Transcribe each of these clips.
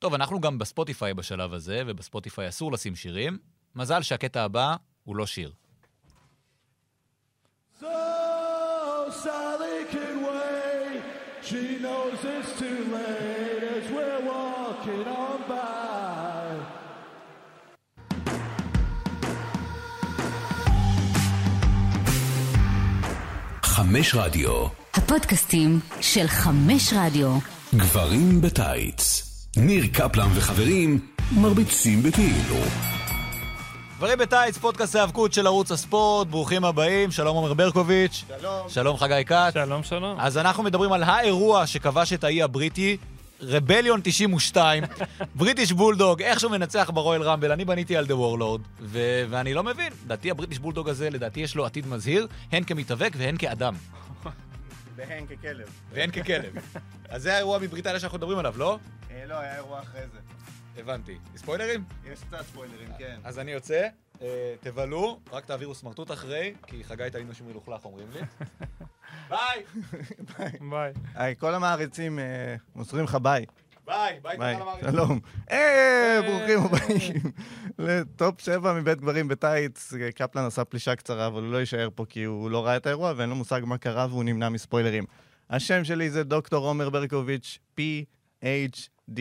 טוב, אנחנו גם בספוטיפיי בשלב הזה, ובספוטיפיי אסור לשים שירים. מזל שהקטע הבא הוא לא שיר. So Sally can wait. She knows it's too late as we're walking on by. חמש רדיו, הפודקאסטים של חמש רדיו. גברים בטייץ. ניר קפלן וחברים מרביצים בכאילו. דברים בטייץ, פודקאסט ההיאבקות של ערוץ הספורט, ברוכים הבאים, שלום עומר ברקוביץ'. שלום. שלום חגי כץ. שלום, שלום. אז אנחנו מדברים על האירוע שכבש את האי הבריטי, רבליון 92, בריטיש בולדוג, איכשהו מנצח ברואל רמבל, אני בניתי על דה וורלורד, ו- ואני לא מבין, לדעתי הבריטיש בולדוג הזה, לדעתי יש לו עתיד מזהיר, הן כמתאבק והן כאדם, והן ככלב. והן ככלב. אז זה האירוע מבריטניה שאנחנו מדברים עליו, לא? אה, לא, היה אירוע אחרי זה. הבנתי. ספוילרים? יש קצת ספוילרים, כן. אז אני יוצא, אה, תבלו, רק תעבירו סמרטוט אחרי, כי חגי טעינו שהוא מלוכלך, אומרים לי. ביי! ביי. היי, כל המעריצים אה, מוסרים לך ביי. ביי! ביי. שלום. אה, ברוכים הבאים ל top 7 מבית גברים בטייץ. קפלן עשה פלישה קצרה, אבל הוא לא יישאר פה כי הוא לא ראה את האירוע ואין לו מושג מה קרה והוא נמנע מספוילרים. השם שלי זה דוקטור עומר ברקוביץ', PhD,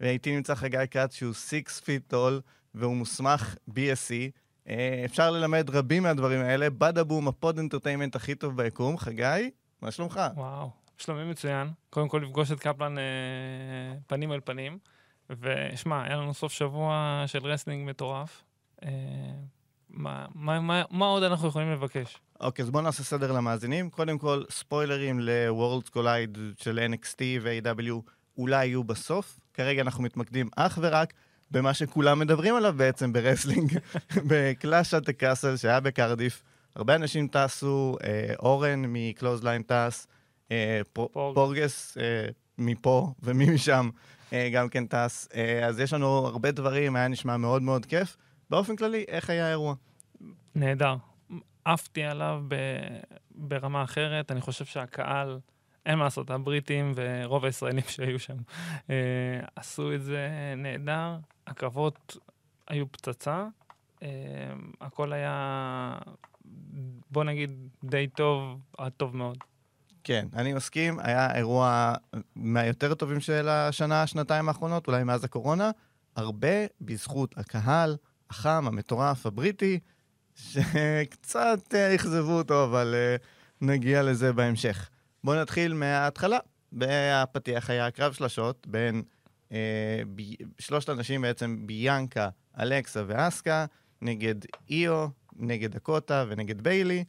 ואיתי נמצא חגי כץ שהוא 6 feet tall והוא מוסמך BSc. אה, אפשר ללמד רבים מהדברים האלה. בדה בום, הפוד entertainment הכי טוב ביקום. חגי, מה שלומך? וואו. שלומי מצוין. קודם כל לפגוש את קפלן אה, פנים אל פנים. ושמע, היה לנו סוף שבוע של wrestling מטורף. אה, מה, מה, מה, מה עוד אנחנו יכולים לבקש? אוקיי, אז בואו נעשה סדר למאזינים. קודם כל, ספוילרים ל-Worlds Collide של NXT ו-AEW אולי יהיו בסוף. כרגע אנחנו מתמקדים אך ורק במה שכולם מדברים עליו בעצם ב wrestling, ב Clash at the Castle שהיה בקרדיף. הרבה אנשים טסו, אה, אורן מקלוזליין טס, פורגס. פורגס אה, מפה ומשם אה, גם כן טס. אה, אז יש לנו הרבה דברים, היה נשמע מאוד מאוד כיף. באופן כללי, איך היה האירוע? נהדר. עפתי עליו ב, ברמה אחרת. אני חושב שהקהל, אין מה לעשות, הבריטים ורוב הישראלים שהיו שם אה, עשו את זה נהדר. הקרבות היו פצצה. אה, הכל היה, בוא נגיד, די טוב עד טוב מאוד. כן, אני מסכים, היה אירוע מהיותר טובים של השנה, שנתיים האחרונות, אולי מאז הקורונה, הרבה בזכות הקהל החם, המטורף, הבריטי, שקצת אה, אכזבו אותו, אבל אה, נגיע לזה בהמשך. בואו נתחיל מההתחלה. בפתיח היה קרב שלשות בין אה, ב... שלושת אנשים בעצם, ביאנקה, אלכסה ואסקה, נגד איו, נגד דקוטה ונגד ביילי.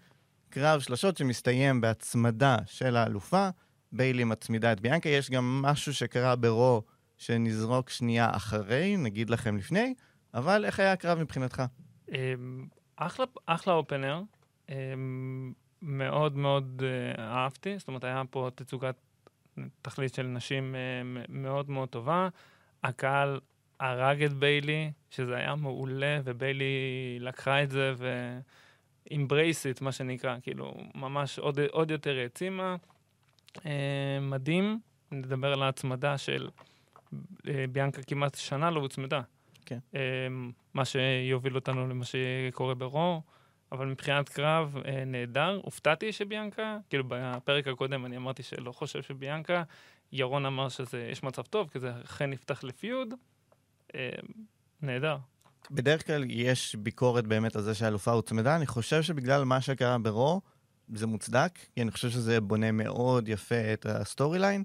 קרב שלשות שמסתיים בהצמדה של האלופה. ביילי מצמידה את ביאנקה. יש גם משהו שקרה ברו שנזרוק שנייה אחרי, נגיד לכם לפני, אבל איך היה הקרב מבחינתך? אמ, אחלה, אחלה אופנר, אמ, מאוד מאוד אה, אהבתי, זאת אומרת, היה פה תצוגת תכלית של נשים אה, מאוד מאוד טובה. הקהל הרג את ביילי, שזה היה מעולה, וביילי לקחה את זה ו-embrace it, מה שנקרא, כאילו, ממש עוד, עוד יותר העצימה. אה, מדהים, נדבר על ההצמדה של אה, ביאנקה כמעט שנה לא הוצמדה. כן. אמ, מה שיוביל אותנו למה שקורה ברו, אבל מבחינת קרב, אה, נהדר. הופתעתי שביאנקה, כאילו בפרק הקודם אני אמרתי שלא חושב שביאנקה, ירון אמר שיש מצב טוב, כי זה אכן נפתח לפיוד. אה, נהדר. בדרך כלל יש ביקורת באמת על זה שהאלופה הוצמדה. אני חושב שבגלל מה שקרה ברו, זה מוצדק, כי אני חושב שזה בונה מאוד יפה את ה storyline.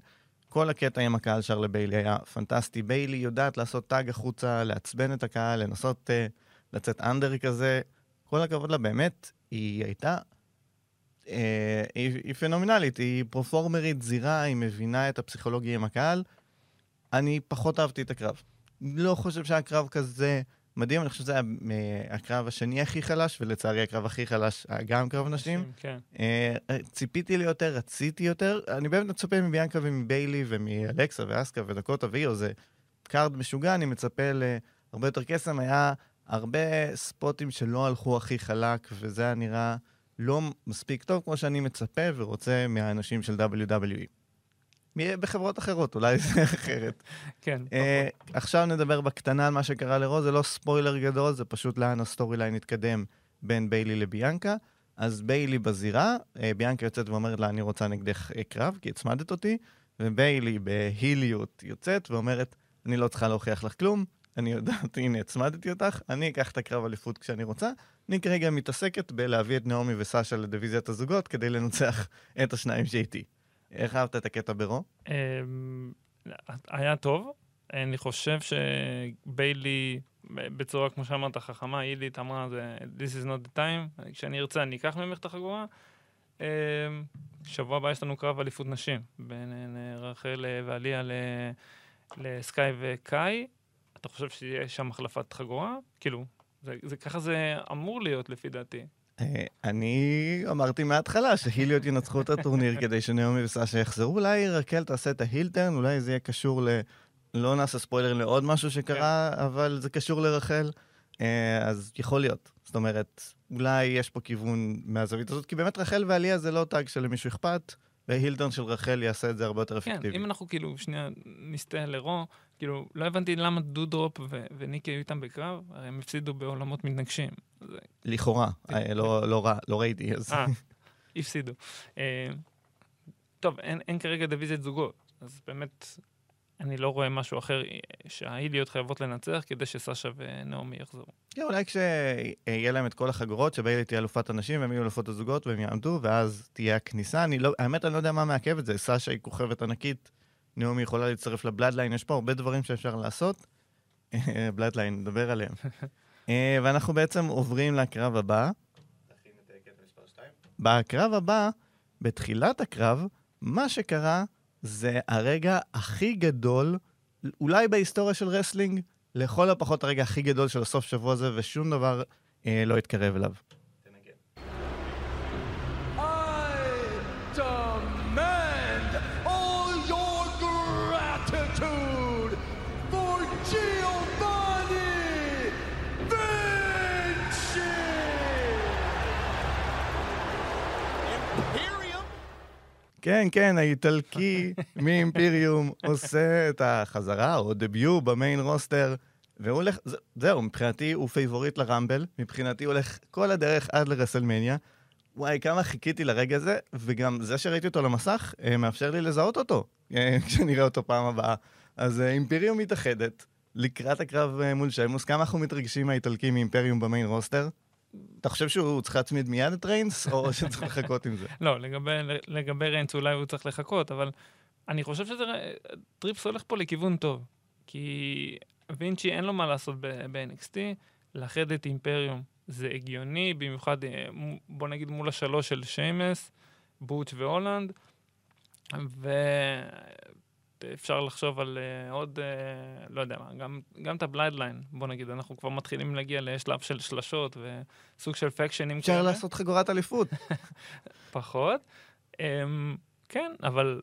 כל הקטע עם הקהל שר לביילי היה פנטסטי. ביילי יודעת לעשות tag החוצה, לעצבן את הקהל, לנסות אה, לצאת under כזה. כל הכבוד לה, באמת, היא הייתה... אה, היא, היא פנומנלית, היא פרפורמרית זירה, היא מבינה את הפסיכולוגיה עם הקהל. אני פחות אהבתי את הקרב. לא חושב שהיה קרב כזה מדהים, אני חושב שזה היה אה, הקרב השני הכי חלש, ולצערי הקרב הכי חלש היה גם קרב נשים. כן. אה, ציפיתי לי יותר, רציתי יותר. אני באמת מצפה מביאנקה ומביילי ומאלכסה ואסקה ודקוטה ואיו, זה card משוגע, אני מצפה להרבה יותר קסם. היה הרבה ספוטים שלא הלכו הכי חלק, וזה היה נראה לא מספיק טוב כמו שאני מצפה ורוצה מהאנשים של WWE. בחברות אחרות, אולי זה אחרת. כן. אה, עכשיו נדבר בקטנה על מה שקרה לרוז, זה לא ספוילר גדול, זה פשוט לאן ה storyline התקדם בין ביילי לביאנקה. אז ביילי בזירה, אה, ביאנקה יוצאת ואומרת לה, אני רוצה נגדך אה, קרב, כי הצמדת אותי, וביילי בהיליות יוצאת ואומרת, אני לא צריכה להוכיח לך כלום, אני יודעת, הנה, הצמדתי אותך, אני אקח את הקרב אליפות כשאני רוצה. אני כרגע מתעסקת בלהביא את נעמי וסשה לדיוויזיית הזוגות כדי לנצח את השניים שאיתי. איך אהבת את הקטע ברו? אמ, היה טוב. אני חושב שביילי, בצורה, כמו שאמרת, חכמה, אילית אמרה, This is not the time, כשאני ארצה אני אקח ממך את החגורה. אמ, שבוע הבא יש לנו קרב אליפות נשים, בין אה, רחל אה, ועליה לסקאי וקאי. אתה חושב שיש שם החלפת חגורה? כאילו, ככה זה אמור להיות לפי דעתי. אה, אני אמרתי מההתחלה שהיליות ינצחו את הטורניר כדי שנעמי וסשה יחזרו. אולי רקל תעשה את ה heel turn, אולי זה יהיה קשור ל... לא נעשה ספוילר לעוד משהו שקרה, אבל זה קשור לרחל. אה, אז יכול להיות. זאת אומרת, אולי יש פה כיוון מהזווית הזאת, כי באמת רחל ועליה זה לא tag שלמישהו אכפת, ו heel turn של רחל יעשה את זה הרבה יותר כן, אפקטיבי. אם אנחנו כאילו שנייה נסטה לרו, כאילו, לא הבנתי למה דודרופ ו- וניקי היו איתם בקרב, הרי הם הפסידו בעולמות מתנגשים. לכאורה, אה, לא לא רע, לא ראיתי, אז... אה, הפסידו. אה, טוב, אין, כרגע דיוויזיית זוגות, אז באמת, אני לא רואה משהו אחר אה, שההיליות חייבות לנצח כדי שסשה ונעמי יחזרו. כן, אולי כשיהיה להם את כל החגורות, שביילי תהיה אלופת הנשים והם יהיו אלופות הזוגות והם יעמדו, ואז תהיה הכניסה. אני לא, האמת, אני לא יודע מה מעכב את זה. סשה היא כוכבת ענקית, נעמי יכולה להצטרף לבלאדליין, יש פה הרבה דברים שאפשר לעשות. בלאדליין, נדבר עליהם. אה, ואנחנו בעצם עוברים לקרב הבא. בקרב הבא, בתחילת הקרב, מה שקרה זה הרגע הכי גדול, אולי בהיסטוריה של wrestling, לכל הפחות הרגע הכי גדול של הסוף שבוע הזה, ושום דבר אה, לא התקרב אליו. כן, כן, האיטלקי מאימפיריום עושה את החזרה, או debut ב main roster, והוא הולך, זהו, מבחינתי הוא favorite לרמבל, מבחינתי הוא הולך כל הדרך עד לרסלמניה. וואי, כמה חיכיתי לרגע הזה, וגם זה שראיתי אותו למסך, אה, מאפשר לי לזהות אותו, אה, כשנראה אותו פעם הבאה. אז אה, אימפיריום מתאחדת, לקראת הקרב מול שיימוס, כמה אנחנו מתרגשים מהאיטלקי מאימפריום ב main roster? אתה חושב שהוא צריך להצמיד מיד את ריינס, או שצריך לחכות עם זה? לא, לגבי, לגבי ריינס אולי הוא צריך לחכות, אבל אני חושב שזה... טריפס הולך פה לכיוון טוב. כי וינצ'י אין לו מה לעשות ב-NXT, לאחד את אימפריום זה הגיוני, במיוחד, אה, בוא נגיד מול השלוש של שיימוס, בוטש והולנד, ואפשר לחשוב על אה, עוד, אה, לא יודע מה, גם, גם את הבלאדליין, בוא נגיד, אנחנו כבר מתחילים להגיע לשלב של שלשות וסוג של פקשנים אפשר לעשות חגורת אליפות. פחות. Um, כן, אבל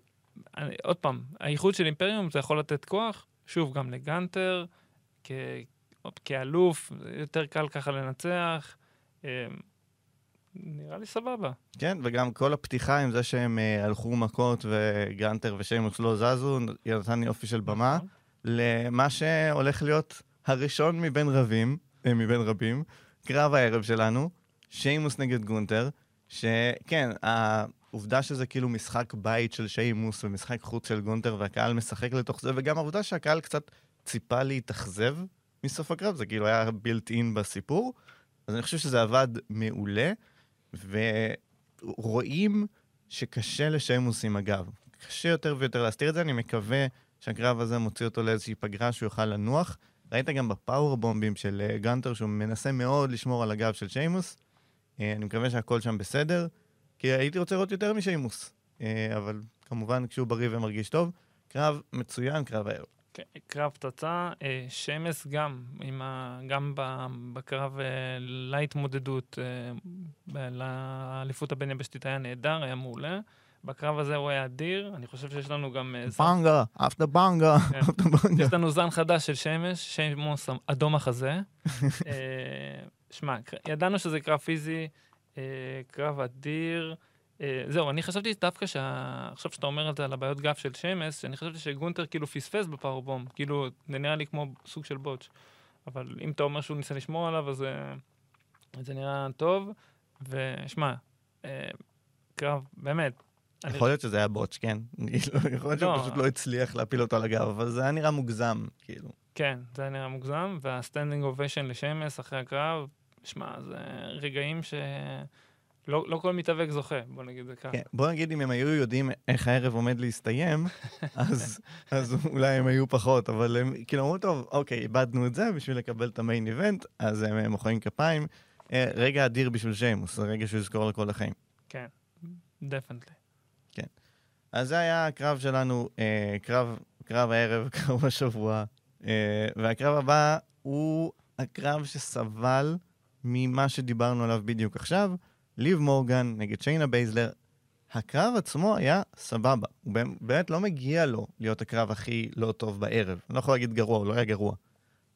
אני, עוד פעם, האיחוד של אימפריום זה יכול לתת כוח, שוב, גם לגנטר, כ, כאלוף, יותר קל ככה לנצח. Um, נראה לי סבבה. כן, וגם כל הפתיחה עם זה שהם אה, הלכו מכות וגנטר ושיימוס לא זזו, נתן לי אופי של במה, נכון? למה שהולך להיות הראשון מבין רבים, אה, מבין רבים, קרב הערב שלנו, שיימוס נגד גונטר, שכן, העובדה שזה כאילו משחק בית של שיימוס ומשחק חוץ של גונטר והקהל משחק לתוך זה, וגם העובדה שהקהל קצת ציפה להתאכזב מסוף הקרב, זה כאילו היה בילט אין בסיפור, אז אני חושב שזה עבד מעולה. ורואים שקשה לשיימוס עם הגב. קשה יותר ויותר להסתיר את זה, אני מקווה שהקרב הזה מוציא אותו לאיזושהי פגרה שהוא יוכל לנוח. ראית גם בפאוור בומבים של אה, גנטר שהוא מנסה מאוד לשמור על הגב של שיימוס. אה, אני מקווה שהכל שם בסדר, כי הייתי רוצה לראות יותר משיימוס. אה, אבל כמובן כשהוא בריא ומרגיש טוב, קרב מצוין, קרב הערב. קרב פצצה, אה, שמס גם, ה, גם בקרב אה, להתמודדות אה, לאליפות הבין-יבשתית היה נהדר, היה מעולה. בקרב הזה הוא היה אדיר, אני חושב שיש לנו גם... בנגה, אפטר בנגה, כן. אפטר בנגה. יש לנו זן חדש של שמש, שמוס אדום החזה. שמע, ידענו שזה קרב פיזי, קרב אדיר. אה, זהו, אני חשבתי דווקא שה... עכשיו שאתה אומר את זה על הבעיות גב של שמס, שאני חשבתי שגונטר כאילו פספס בפאורבום, כאילו, זה נראה לי כמו סוג של בוטש. אבל אם אתה אומר שהוא ניסה לשמור עליו, אז אה, זה נראה טוב. ושמע, אה, קרב, באמת. אני- יכול להיות שזה היה בוטש, כן. יכול להיות שהוא לא. פשוט לא הצליח להפיל אותו על הגב, אבל זה היה נראה מוגזם, כאילו. כן, זה היה נראה מוגזם, וה standing ovation לשיימוס אחרי הקרב, שמע, זה רגעים ש... לא, לא כל מתאבק זוכה, בוא נגיד זה ככה. כן, בוא נגיד אם הם היו יודעים איך הערב עומד להסתיים, אז, אז אולי הם היו פחות, אבל הם כאילו אמרו, טוב, אוקיי, איבדנו את זה בשביל לקבל את ה main event, אז הם אה, מוחאים כפיים. אה, רגע אדיר בשביל שיימוס, זה רגע שהוא יזכור לכל החיים. כן, definitely. אז זה היה הקרב שלנו, אה, קרב, קרב הערב, קרב השבוע, אה, והקרב הבא הוא הקרב שסבל ממה שדיברנו עליו בדיוק עכשיו, ליב מורגן נגד שיינה בייזלר. הקרב עצמו היה סבבה, הוא באמת- לא מגיע לו להיות הקרב הכי לא טוב בערב. אני לא יכול להגיד גרוע, הוא לא היה גרוע.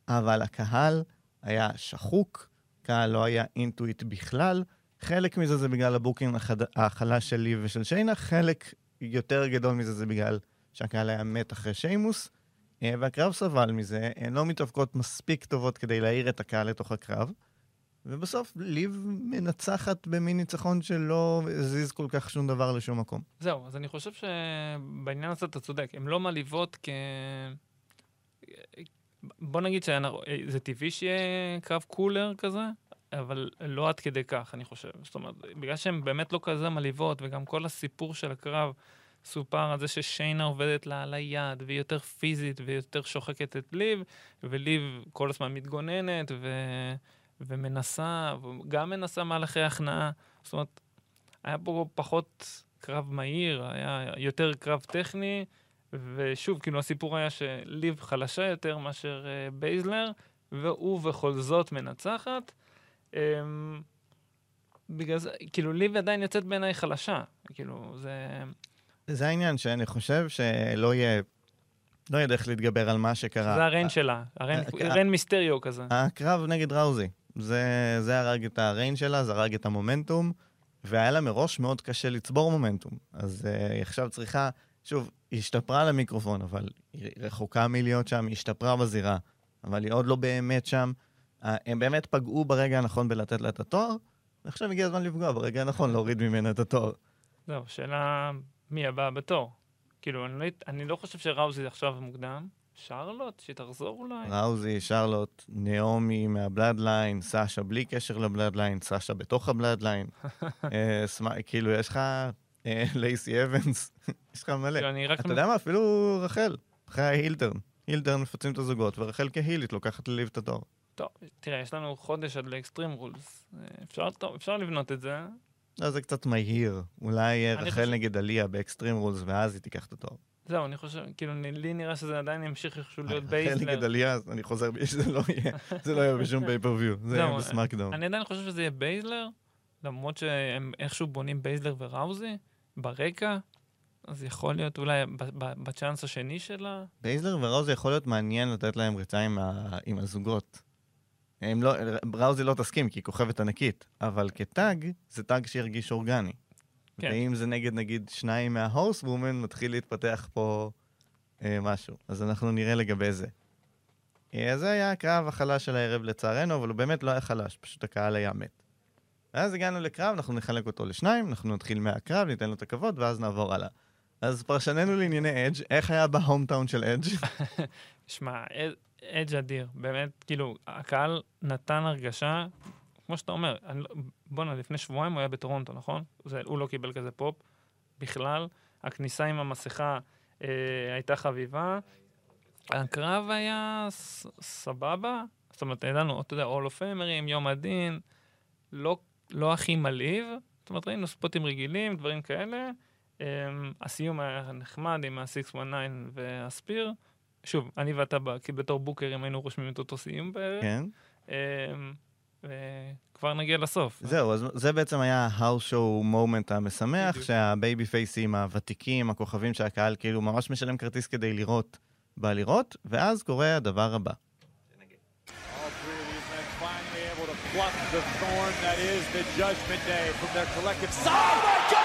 אבל הקהל היה שחוק, קהל לא היה into it בכלל. חלק מזה זה בגלל ה booking החד... החלש ליב ושל שיינה, חלק יותר גדול מזה זה בגלל שהקהל היה מת אחרי שיימוס, אה, והקרב סבל מזה, הן לא מתאבקות מספיק טובות כדי להעיר את הקהל לתוך הקרב, ובסוף ליב מנצחת במין ניצחון שלא הזיז כל כך שום דבר לשום מקום. זהו, אז אני חושב שבעניין הזה אתה צודק, הן לא מעליבות כ... בוא נגיד שזה טבעי שיהיה קרב קולר כזה, אבל לא עד כדי כך, אני חושב. זאת אומרת, בגלל שהן באמת לא כזה מעליבות, וגם כל הסיפור של הקרב סופר על זה ששיינה עובדת לה על היד, והיא יותר פיזית ויותר שוחקת את ליב, וליב כל הזמן מתגוננת ו... ומנסה, גם מנסה מהלכי הכנעה. זאת אומרת, היה פה פחות קרב מהיר, היה יותר קרב טכני, ושוב, כאילו הסיפור היה שליב חלשה יותר מאשר אה, בייזלר, והוא בכל זאת מנצחת. אממ, בגלל זה, כאילו ליב עדיין יוצאת בעיניי חלשה, כאילו זה... זה העניין שאני חושב שלא יהיה, לא יהיה דרך להתגבר על מה שקרה. זה ה reign שלה, ה reign, אה, reign מיסטריו כזה. הקרב נגד ראוזי, זה, זה הרג את ה reign שלה, זה הרג את המומנטום, והיה לה מראש מאוד קשה לצבור מומנטום. אז אה, היא עכשיו צריכה, שוב, היא השתפרה למיקרופון, אבל היא רחוקה מלהיות שם, היא השתפרה בזירה, אבל היא עוד לא באמת שם. Uh, הם באמת פגעו ברגע הנכון בלתת לה את התואר, ועכשיו הגיע הזמן לפגוע ברגע הנכון, להוריד ממנה את התואר. זהו, שאלה מי הבא בתור. כאילו, אני לא, אני לא חושב שראוזי עכשיו מוקדם. שרלוט, שתחזור אולי. ראוזי, שרלוט, נעמי מהבלאדליין, סאשה בלי קשר לבלאדליין, סאשה בתוך הבלאדליין. אה, כאילו, יש לך אה, לייסי אבנס, יש לך מלא. כאילו. אתה יודע מה? אפילו רחל, אחרי ה heel turn. heel turn מפצלים את הזוגות, ורחל כהילית לוקחת לליב את התואר. טוב, תראה, יש לנו חודש עד לאקסטרים רולס. אפשר, טוב, אפשר לבנות את זה. לא, זה קצת מהיר. אולי אה, רחל נגד עליה באקסטרים רולס, ואז היא תיקח את התואר. זהו, אני חושב, כאילו, לי נראה שזה עדיין ימשיך איכשהו להיות רחל נגד בייזלר. עליה, אז אני חוזר, בי, שזה לא יהיה, זה לא יהיה בשום pay-per-view, זה יהיה בסמאקדאון. אני עדיין חושב שזה יהיה בייזלר, למרות שהם איכשהו בונים בייזלר וראוזי ברקע, אז יכול להיות אולי ב chance השני שלה. בייזלר וראוזי יכול להיות מעניין לתת להם ריצה. עם הזוגות. הם לא, ראוזי לא תסכים כי היא כוכבת ענקית, אבל כ tag, זה tag שירגיש אורגני. כן. ואם זה נגד נגיד שניים מה horsewomen, מתחיל להתפתח פה אה, משהו. אז אנחנו נראה לגבי זה. אה, זה היה הקרב החלש של הערב לצערנו, אבל הוא באמת לא היה חלש, פשוט הקהל היה מת. ואז הגענו לקרב, אנחנו נחלק אותו לשניים, אנחנו נתחיל מהקרב, ניתן לו את הכבוד, ואז נעבור הלאה. אז פרשננו לענייני אדג', איך היה בהומטאון של אדג'? שמע, אד- אדג' אדיר, באמת, כאילו, הקהל נתן הרגשה, כמו שאתה אומר, אני לא- בואנה, לפני שבועיים הוא היה בטורונטו, נכון? זה, הוא לא קיבל כזה פופ בכלל. הכניסה עם המסכה אה, הייתה חביבה. הקרב היה ס, סבבה, זאת אומרת, ידענו, אתה יודע, אול אוף אמרים, יום הדין, לא, לא הכי מלהיב, זאת אומרת, ראינו ספוטים רגילים, דברים כאלה. Um, הסיום היה נחמד עם ה-619 והספיר. שוב, אני ואתה, כי בתור בוקרים היינו רושמים את אותו סיום בערב. כן. Um, וכבר נגיע לסוף. זהו, אז זה בעצם היה ה-house show moment המשמח, בדיוק. שה-baby face ים הוותיקים, הכוכבים שהקהל כאילו ממש משלם כרטיס כדי לראות, בא לראות, ואז קורה הדבר הבא. All three of these men finally able to pluck the thorn that is the Judgment Day from their collective side. Oh my God!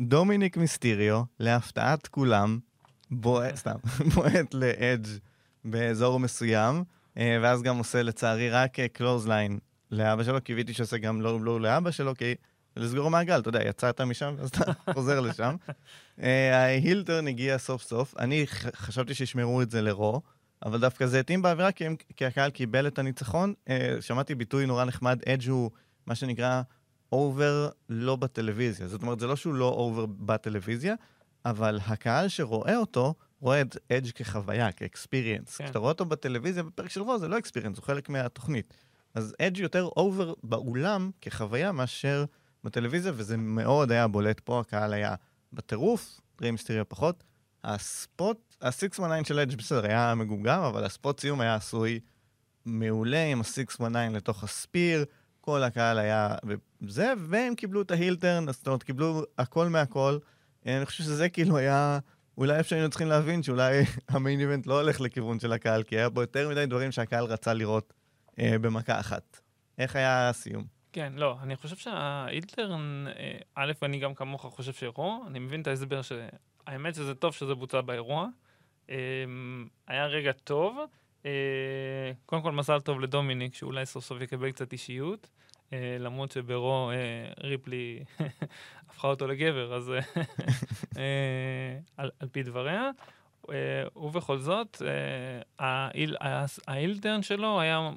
דומיניק מיסטיריו, להפתעת כולם, בועט, סתם, בועט לאדג' באזור מסוים, אה, ואז גם עושה לצערי רק clothesline לאבא שלו, קיוויתי שעושה גם low blow לאבא שלו, כי לסגור מעגל, אתה יודע, יצאת משם, אז אתה חוזר לשם. אה, ה-heel turn הגיע סוף סוף, אני חשבתי שישמרו את זה לרו, אבל דווקא זה התאים באווירה, כי, הם, כי הקהל קיבל את הניצחון. אה, שמעתי ביטוי נורא נחמד, אדג' הוא מה שנקרא over לא בטלוויזיה. זאת אומרת, זה לא שהוא לא over בטלוויזיה, אבל הקהל שרואה אותו, רואה את אדג' כחוויה, כאקספיריאנס. כן. כשאתה רואה אותו בטלוויזיה, בפרק של Raw, זה לא experience, הוא חלק מהתוכנית. אז אדג' יותר over באולם כחוויה מאשר בטלוויזיה, וזה מאוד היה בולט פה, הקהל היה בטירוף, ריי מיסטריו פחות. ה-spot, ה-619 של אדג' בסדר, היה מגומגם, אבל ה-spot סיום היה עשוי מעולה עם ה-619 לתוך הספיר, כל הקהל היה זה, והם קיבלו את ההילטרן, זאת אומרת, קיבלו הכל מהכל. אני חושב שזה כאילו היה, אולי איפה שהיינו צריכים להבין שאולי המיין איבנט לא הולך לכיוון של הקהל, כי היה בו יותר מדי דברים שהקהל רצה לראות אה, במכה אחת. איך היה הסיום? כן, לא, אני חושב שהאילטרן, אה, א', אני גם כמוך חושב שאירוע, אני מבין את ההסבר ש... האמת שזה טוב שזה בוצע באירוע. אה, היה רגע טוב. אה, קודם כל, מזל טוב לדומיניק, שאולי סוף סוף יקבל קצת אישיות. אה, למרות שברו אה, ריפלי הפכה אותו לגבר, אז על, על פי דבריה. ובכל זאת, האילטרן שלו היה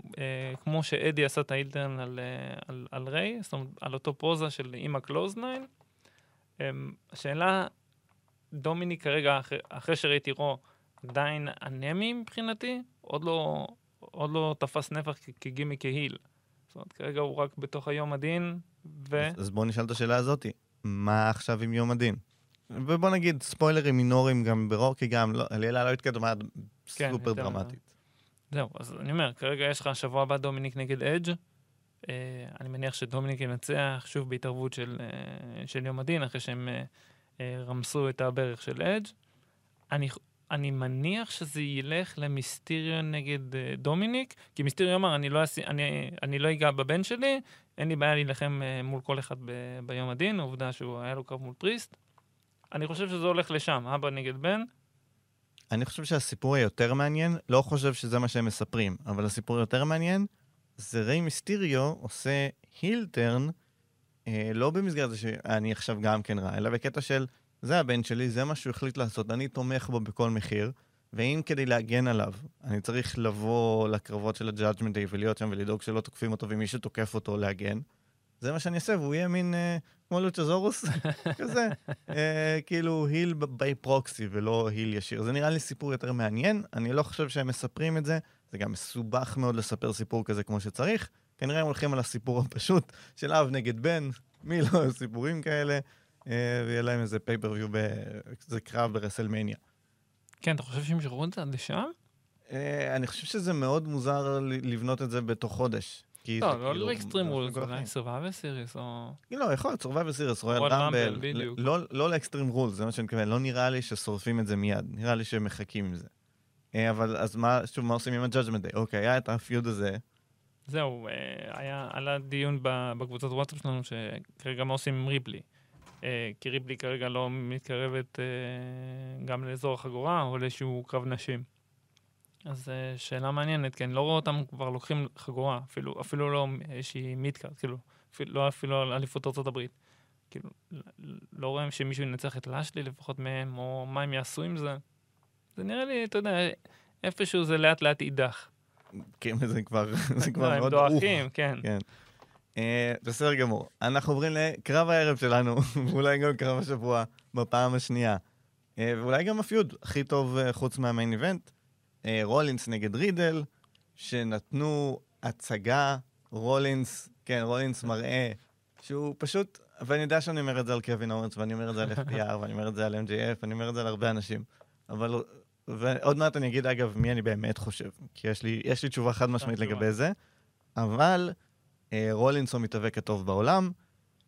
כמו שאדי עשה את האילטרן על, על, על ריי, זאת אומרת, על אותו פוזה של אימא קלוזניין. אה, השאלה, דומיני כרגע, אחרי, אחרי שראיתי רו, עדיין אנמי מבחינתי, עוד לא, עוד לא תפס נפח כגימי כהיל. זאת אומרת, כרגע הוא רק בתוך היום הדין, ו... אז, אז בואו נשאל את השאלה הזאתי, מה עכשיו עם יום הדין? ובוא נגיד ספוילרים מינוריים גם ברוקי גם, לא, אליאלה לא התקדמה כן, סופר דרמטית. זהו, אז אני אומר, כרגע יש לך שבוע הבא דומיניק נגד אדג'. אה, אני מניח שדומיניק ינצח שוב בהתערבות של, אה, של יום הדין, אחרי שהם אה, אה, רמסו את הברך של אדג'. אני, אני מניח שזה ילך למיסטיריו נגד אה, דומיניק, כי מיסטיריו אמר, אני לא, אני, אני לא אגע בבן שלי, אין לי בעיה להילחם אה, מול כל אחד ב, ביום הדין, העובדה שהוא היה לו קרב מול פריסט. אני חושב שזה הולך לשם, אבא נגד בן. אני חושב שהסיפור היותר מעניין, לא חושב שזה מה שהם מספרים, אבל הסיפור היותר מעניין, זה ריי מיסטיריו עושה הילטרן, אה, לא במסגרת זה שאני עכשיו גם כן רע, אלא בקטע של, זה הבן שלי, זה מה שהוא החליט לעשות, אני תומך בו בכל מחיר, ואם כדי להגן עליו, אני צריך לבוא לקרבות של ה-Judgment Day ולהיות שם ולדאוג שלא תוקפים אותו, ומי שתוקף אותו להגן, זה מה שאני אעשה, והוא יהיה מין אה, כמו לוצ'זורוס, כזה, אה, כאילו היל ביי פרוקסי ולא היל ישיר. זה נראה לי סיפור יותר מעניין, אני לא חושב שהם מספרים את זה, זה גם מסובך מאוד לספר סיפור כזה כמו שצריך. כנראה הם הולכים על הסיפור הפשוט של אב נגד בן, מי לא סיפורים כאלה, ויהיה להם איזה pay-per-view, איזה קרב ב-WrestleMania. כן, אתה חושב שהם ישחררו את זה עד לשם? אה, אני חושב שזה מאוד מוזר לבנות את זה בתוך חודש. לא, לא ל-Extreme Rules, אולי החיים. Survivor Series או... לא, יכול להיות Survivor, Royal Rumble, Rumble, בדיוק. לא- לא ל-Extreme Rules, זה מה שאני מתכוון, לא נראה לי ששורפים את זה מיד, נראה לי שהם מחכים עם זה. אה, אבל אז מה, שוב, מה עושים עם ה-Judgment Day? אוקיי, היה את הפיוד הזה, זהו, אה, היה, עלה דיון בקבוצת וואטסאפ שלנו, שכרגע מה עושים עם ריבלי. אה, כי ריבלי כרגע לא מתקרבת אה, גם לאזור החגורה או לאיזשהו קרב נשים. אז אה, שאלה מעניינת, כי אני לא רואה אותם כבר לוקחים חגורה, אפילו, אפילו לא איזושהי מידקארט, כאילו, אפילו, לא אפילו על אליפות ארצות הברית. כאילו, לא רואים שמישהו ינצח את לאשלי לפחות מהם, או מה הם יעשו עם זה. זה נראה לי, אתה יודע, איפשהו זה לאט לאט יידח. כן, זה כבר, זה כבר הם מאוד ערוך. דועכים, כן. כן. אה, בסדר גמור. אנחנו עוברים לקרב הערב שלנו, ואולי גם קרב השבוע בפעם השנייה. אה, ואולי גם הפיוד הכי טוב אה, חוץ מהמיין איבנט. רולינס נגד רידל, שנתנו הצגה, רולינס, כן, רולינס מראה שהוא פשוט, ואני יודע שאני אומר את זה על קווין אורנס, ואני אומר את זה על FPR, ואני אומר את זה על MJF, אני אומר את זה על הרבה אנשים. אבל, ועוד מעט אני אגיד, אגב, מי אני באמת חושב, כי יש לי, יש לי תשובה חד משמעית. לגבי זה, אבל אה, רולינס הוא המתאבק הטוב בעולם,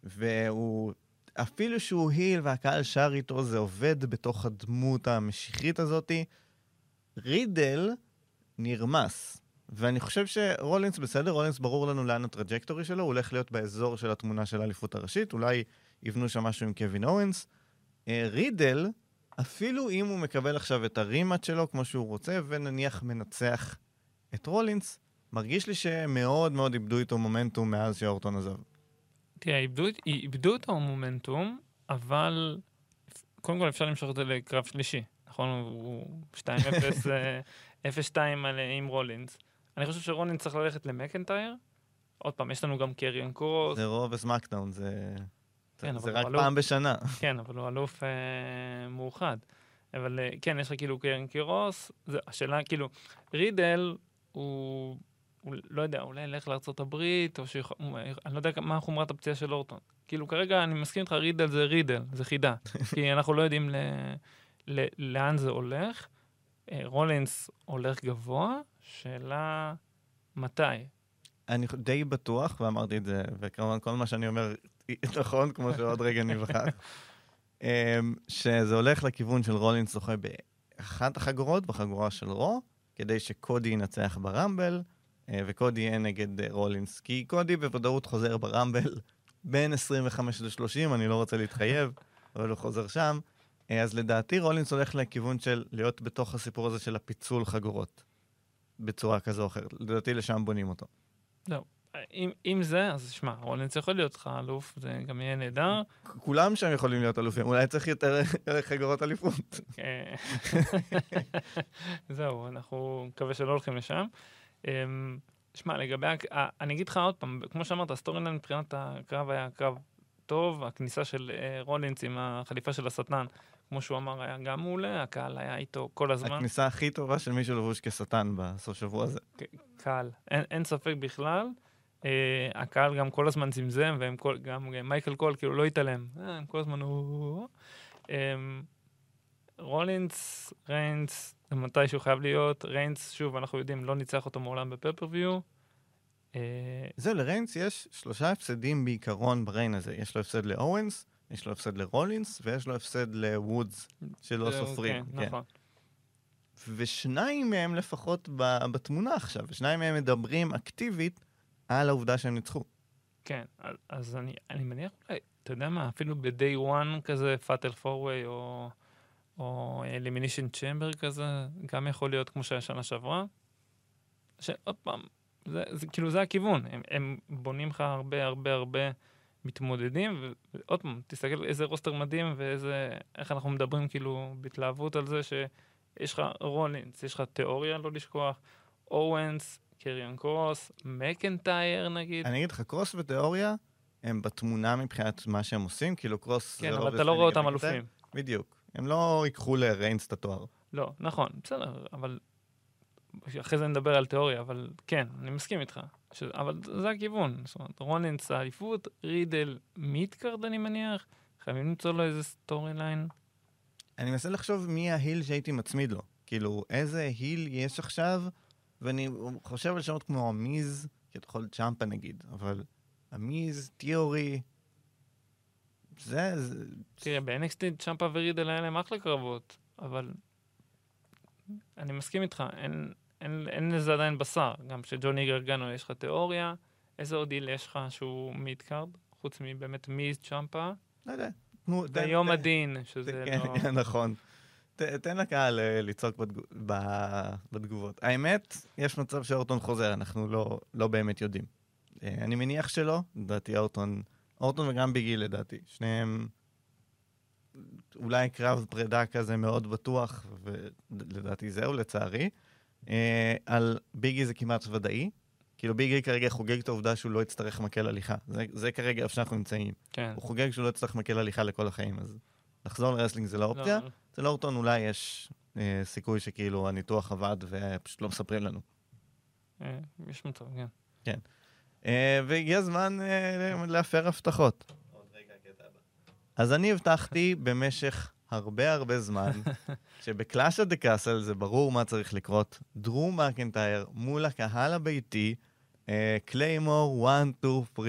והוא, אפילו שהוא heel והקהל שר איתו, זה עובד בתוך הדמות המשיחית הזאתי. רידל נרמס. ואני חושב שרולינס בסדר, רולינס ברור לנו לאן ה-trajectory שלו, הוא הולך להיות באזור של התמונה של האליפות הראשית, אולי יבנו שם משהו עם קווין אורנס, אה, רידל, אפילו אם הוא מקבל עכשיו את הרימאט שלו כמו שהוא רוצה, ונניח מנצח את רולינס, מרגיש לי שמאוד מאוד איבדו איתו מומנטום מאז שאורטון עזב. תראה, איבדו, איבדו את המומנטום, אבל קודם כל אפשר למשוך את זה לקרב שלישי. נכון? הוא 2-0, אה, 0-2 על- אה, עם רולינס. אני חושב שרולינס צריך ללכת למקנטייר. עוד פעם, יש לנו גם קריון קרוס. זה רוב ו-SmackDown, זה... כן, זה רק אלוף. פעם בשנה. כן, אבל הוא אלוף אה, מאוחד. אבל אה, כן, יש לך כאילו קריון קרוס, זה, השאלה כאילו, רידל הוא לא יודע, אולי ילך לארה"ב, או הוא- אני לא יודע מה חומרת הפציעה של אורטון. כאילו כרגע אני מסכים איתך, רידל זה רידל, זה חידה. כי אנחנו לא יודעים ל, ל, לאן זה הולך. אה, רולינס הולך גבוה, שאלה מתי. אני די בטוח, ואמרתי את זה, וכמובן כל מה שאני אומר נכון, כמו שעוד רגע נבחר, אמ, שזה הולך לכיוון של רולינס זוכה באחת החגורות, בחגורה של רו, כדי שקודי ינצח ברמבל, אה, וקודי יהיה נגד אה, רולינס. כי קודי בוודאות חוזר ברמבל בין 25 ל-30, אני לא רוצה להתחייב, אבל הוא חוזר שם. אה, אז לדעתי רולינס הולך לכיוון של להיות בתוך הסיפור הזה של הפיצול חגורות, בצורה כזו או אחרת. לדעתי לשם בונים אותו. אם, אם זה, אז שמע, רולינס יכול להיות לך אלוף, זה גם יהיה נהדר. כולם שם יכולים להיות אלופים, אולי צריך יותר חגורות אליפות. אה, זהו, אנחנו מקווה שלא הולכים לשם. אמ, שמע, לגבי, אני אגיד לך עוד פעם, כמו שאמרת, ה-story line מבחינת הקרב היה קרב טוב, הכניסה של אה, רולינס עם החליפה של השטן, כמו שהוא אמר, היה גם מעולה, הקהל היה איתו כל הזמן. הכניסה הכי טובה של מישהו לבוש כשטן בסוף שבוע הזה. קהל, אין, אין ספק בכלל. Uh, הקהל גם כל הזמן זמזם, והם כל, גם אה, מייקל קול כאילו לא התעלם. אה, הם כל הזמן הוא... Um, רולינס, ריינס, זה מתי שהוא חייב להיות. ריינס, שוב, אנחנו יודעים, לא ניצח אותו מעולם ב-pay-per-view. Uh, זהו, לריינס יש שלושה הפסדים בעיקרון ב-reign הזה. יש לו הפסד לאוונס, יש לו הפסד לרולינס, ויש לו הפסד לוודס, שלא סופרים. כן, נכון. ושניים מהם לפחות בתמונה עכשיו, ושניים מהם מדברים אקטיבית על העובדה שהם ניצחו. כן, אז, אז אני, אני מניח אתה יודע מה, אפילו ב-day one כזה, פאטל פורווי או, או אלימינישן צ'מבר כזה, גם יכול להיות כמו שהיה שנה שעברה. שעוד פעם, זה, זה כאילו זה הכיוון, הם, הם בונים לך הרבה הרבה הרבה מתמודדים, ועוד פעם, תסתכל איזה רוסטר מדהים ואיזה, איך אנחנו מדברים כאילו בהתלהבות על זה שיש לך רולינס, יש לך תיאוריה, לא לשכוח, אורנס, קריון קרוס, מקנטייר נגיד. אני אגיד לך, קרוס ותיאוריה הם בתמונה מבחינת מה שהם עושים, כאילו קרוס... כן, זה אבל אתה לא רואה אותם. אלופים. בדיוק. הם לא ייקחו לריינס את התואר. לא, נכון, בסדר, אבל... אחרי זה נדבר על תיאוריה, אבל כן, אני מסכים איתך. ש... אבל זה הכיוון. זאת אומרת, רולינס האליפות, רידל mid-card, אני מניח. חייבים למצוא לו איזה story line. אני מנסה לחשוב מי ה-heel שהייתי מצמיד לו. כאילו, איזה heel יש עכשיו, ואני חושב על שמות כמו The Miz, כי אתה יכול צ'מפה נגיד, אבל The Miz, תיאורי, זה. תראה, ב-NXT צ'מפה ורידל היה להם אחלה קרבות, אבל אני מסכים איתך, אין, אין, אין לזה עדיין בשר. גם שג'וני גרגנו יש לך תיאוריה, איזה עוד היל יש לך שהוא מידקארד, חוץ מבאמת מיז צ'מפה? לא יודע. תנו, תן- תן- הדין, שזה כן, לא... כן, נכון. ת- תן לקהל אה, לצעוק בתגובות. האמת, יש מצב שאורטון חוזר, אנחנו לא- לא באמת יודעים. אה, אני מניח שלא, לדעתי אורטון, אורטון וגם ביגי לדעתי, שניהם אולי קרב פרידה כזה מאוד בטוח, ולדעתי זהו, לצערי. אה, על ביגי זה כמעט ודאי. כאילו ביגי כרגע חוגג את העובדה שהוא לא יצטרך מקל הליכה. זה, זה כרגע איפה שאנחנו נמצאים. כן. הוא חוגג שהוא לא יצטרך מקל הליכה לכל החיים, אז לחזור ל-wrestling זה לא אופציה. לא, אצל אורטון אולי יש אה, סיכוי שכאילו הניתוח עבד ופשוט לא מספרים לנו. אה, יש מצב, כן. אה, והגיע הזמן אה, להפר הבטחות. אז אני הבטחתי במשך הרבה הרבה זמן, שב-Clash at the Castle זה ברור מה צריך לקרות. דרו מקנטייר מול הקהל הביתי, אה, Claymore, 1, 2, 3,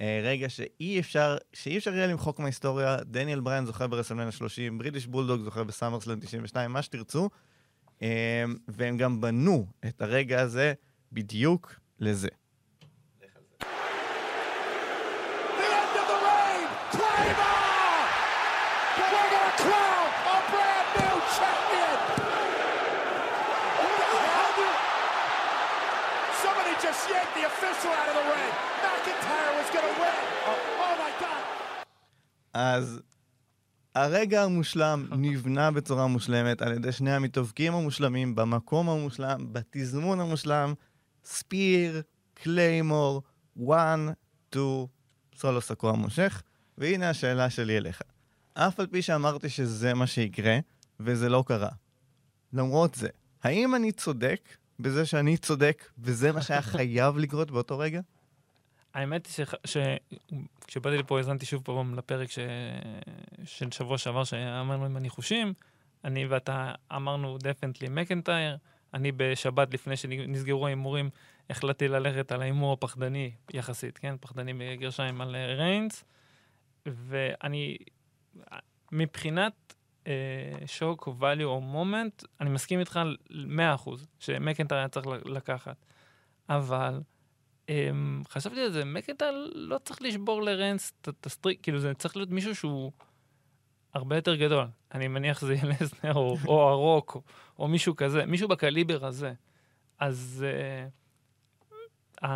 אה, רגע שאי אפשר, שאי אפשר יהיה למחוק מההיסטוריה, דניאל בריין זוכה ב-WrestleMania 30, British Bulldog זוכה ב-SummerSlam 92, מה שתרצו. אה, והם גם בנו את הרגע הזה בדיוק לזה. The end of the reign! Claymore! We're gonna official out of the ring. McIntyre was going to win. Oh, oh my God. אז הרגע המושלם נבנה בצורה מושלמת על ידי שני המתאבקים המושלמים, במקום המושלם, בתזמון המושלם, spear, Claymore, 1, 2, סולו סקוע מושך, והנה השאלה שלי אליך. אף על פי שאמרתי שזה מה שיקרה, וזה לא קרה. למרות זה, האם אני צודק בזה שאני צודק, וזה מה שהיה חייב לקרות באותו רגע? האמת היא שכשבאתי לפה האזנתי שוב פעם לפרק ש... של שבוע שעבר שאמרנו עם הניחושים, אני ואתה אמרנו definitely מקנטייר, אני בשבת לפני שנסגרו ההימורים החלטתי ללכת על ההימור הפחדני יחסית, כן? פחדני בגרשיים על אה, ריינס, ואני, מבחינת שוק או value או moment, אני מסכים איתך 100% שמקנטייר היה צריך לקחת, אבל... אממ, חשבתי על זה, מקנטייר לא צריך לשבור לריינס את ה streak, כאילו זה צריך להיות מישהו שהוא הרבה יותר גדול. אני מניח שזה יהיה לסנר או, או הרוק או, או מישהו כזה, מישהו בקליבר הזה. אז אה,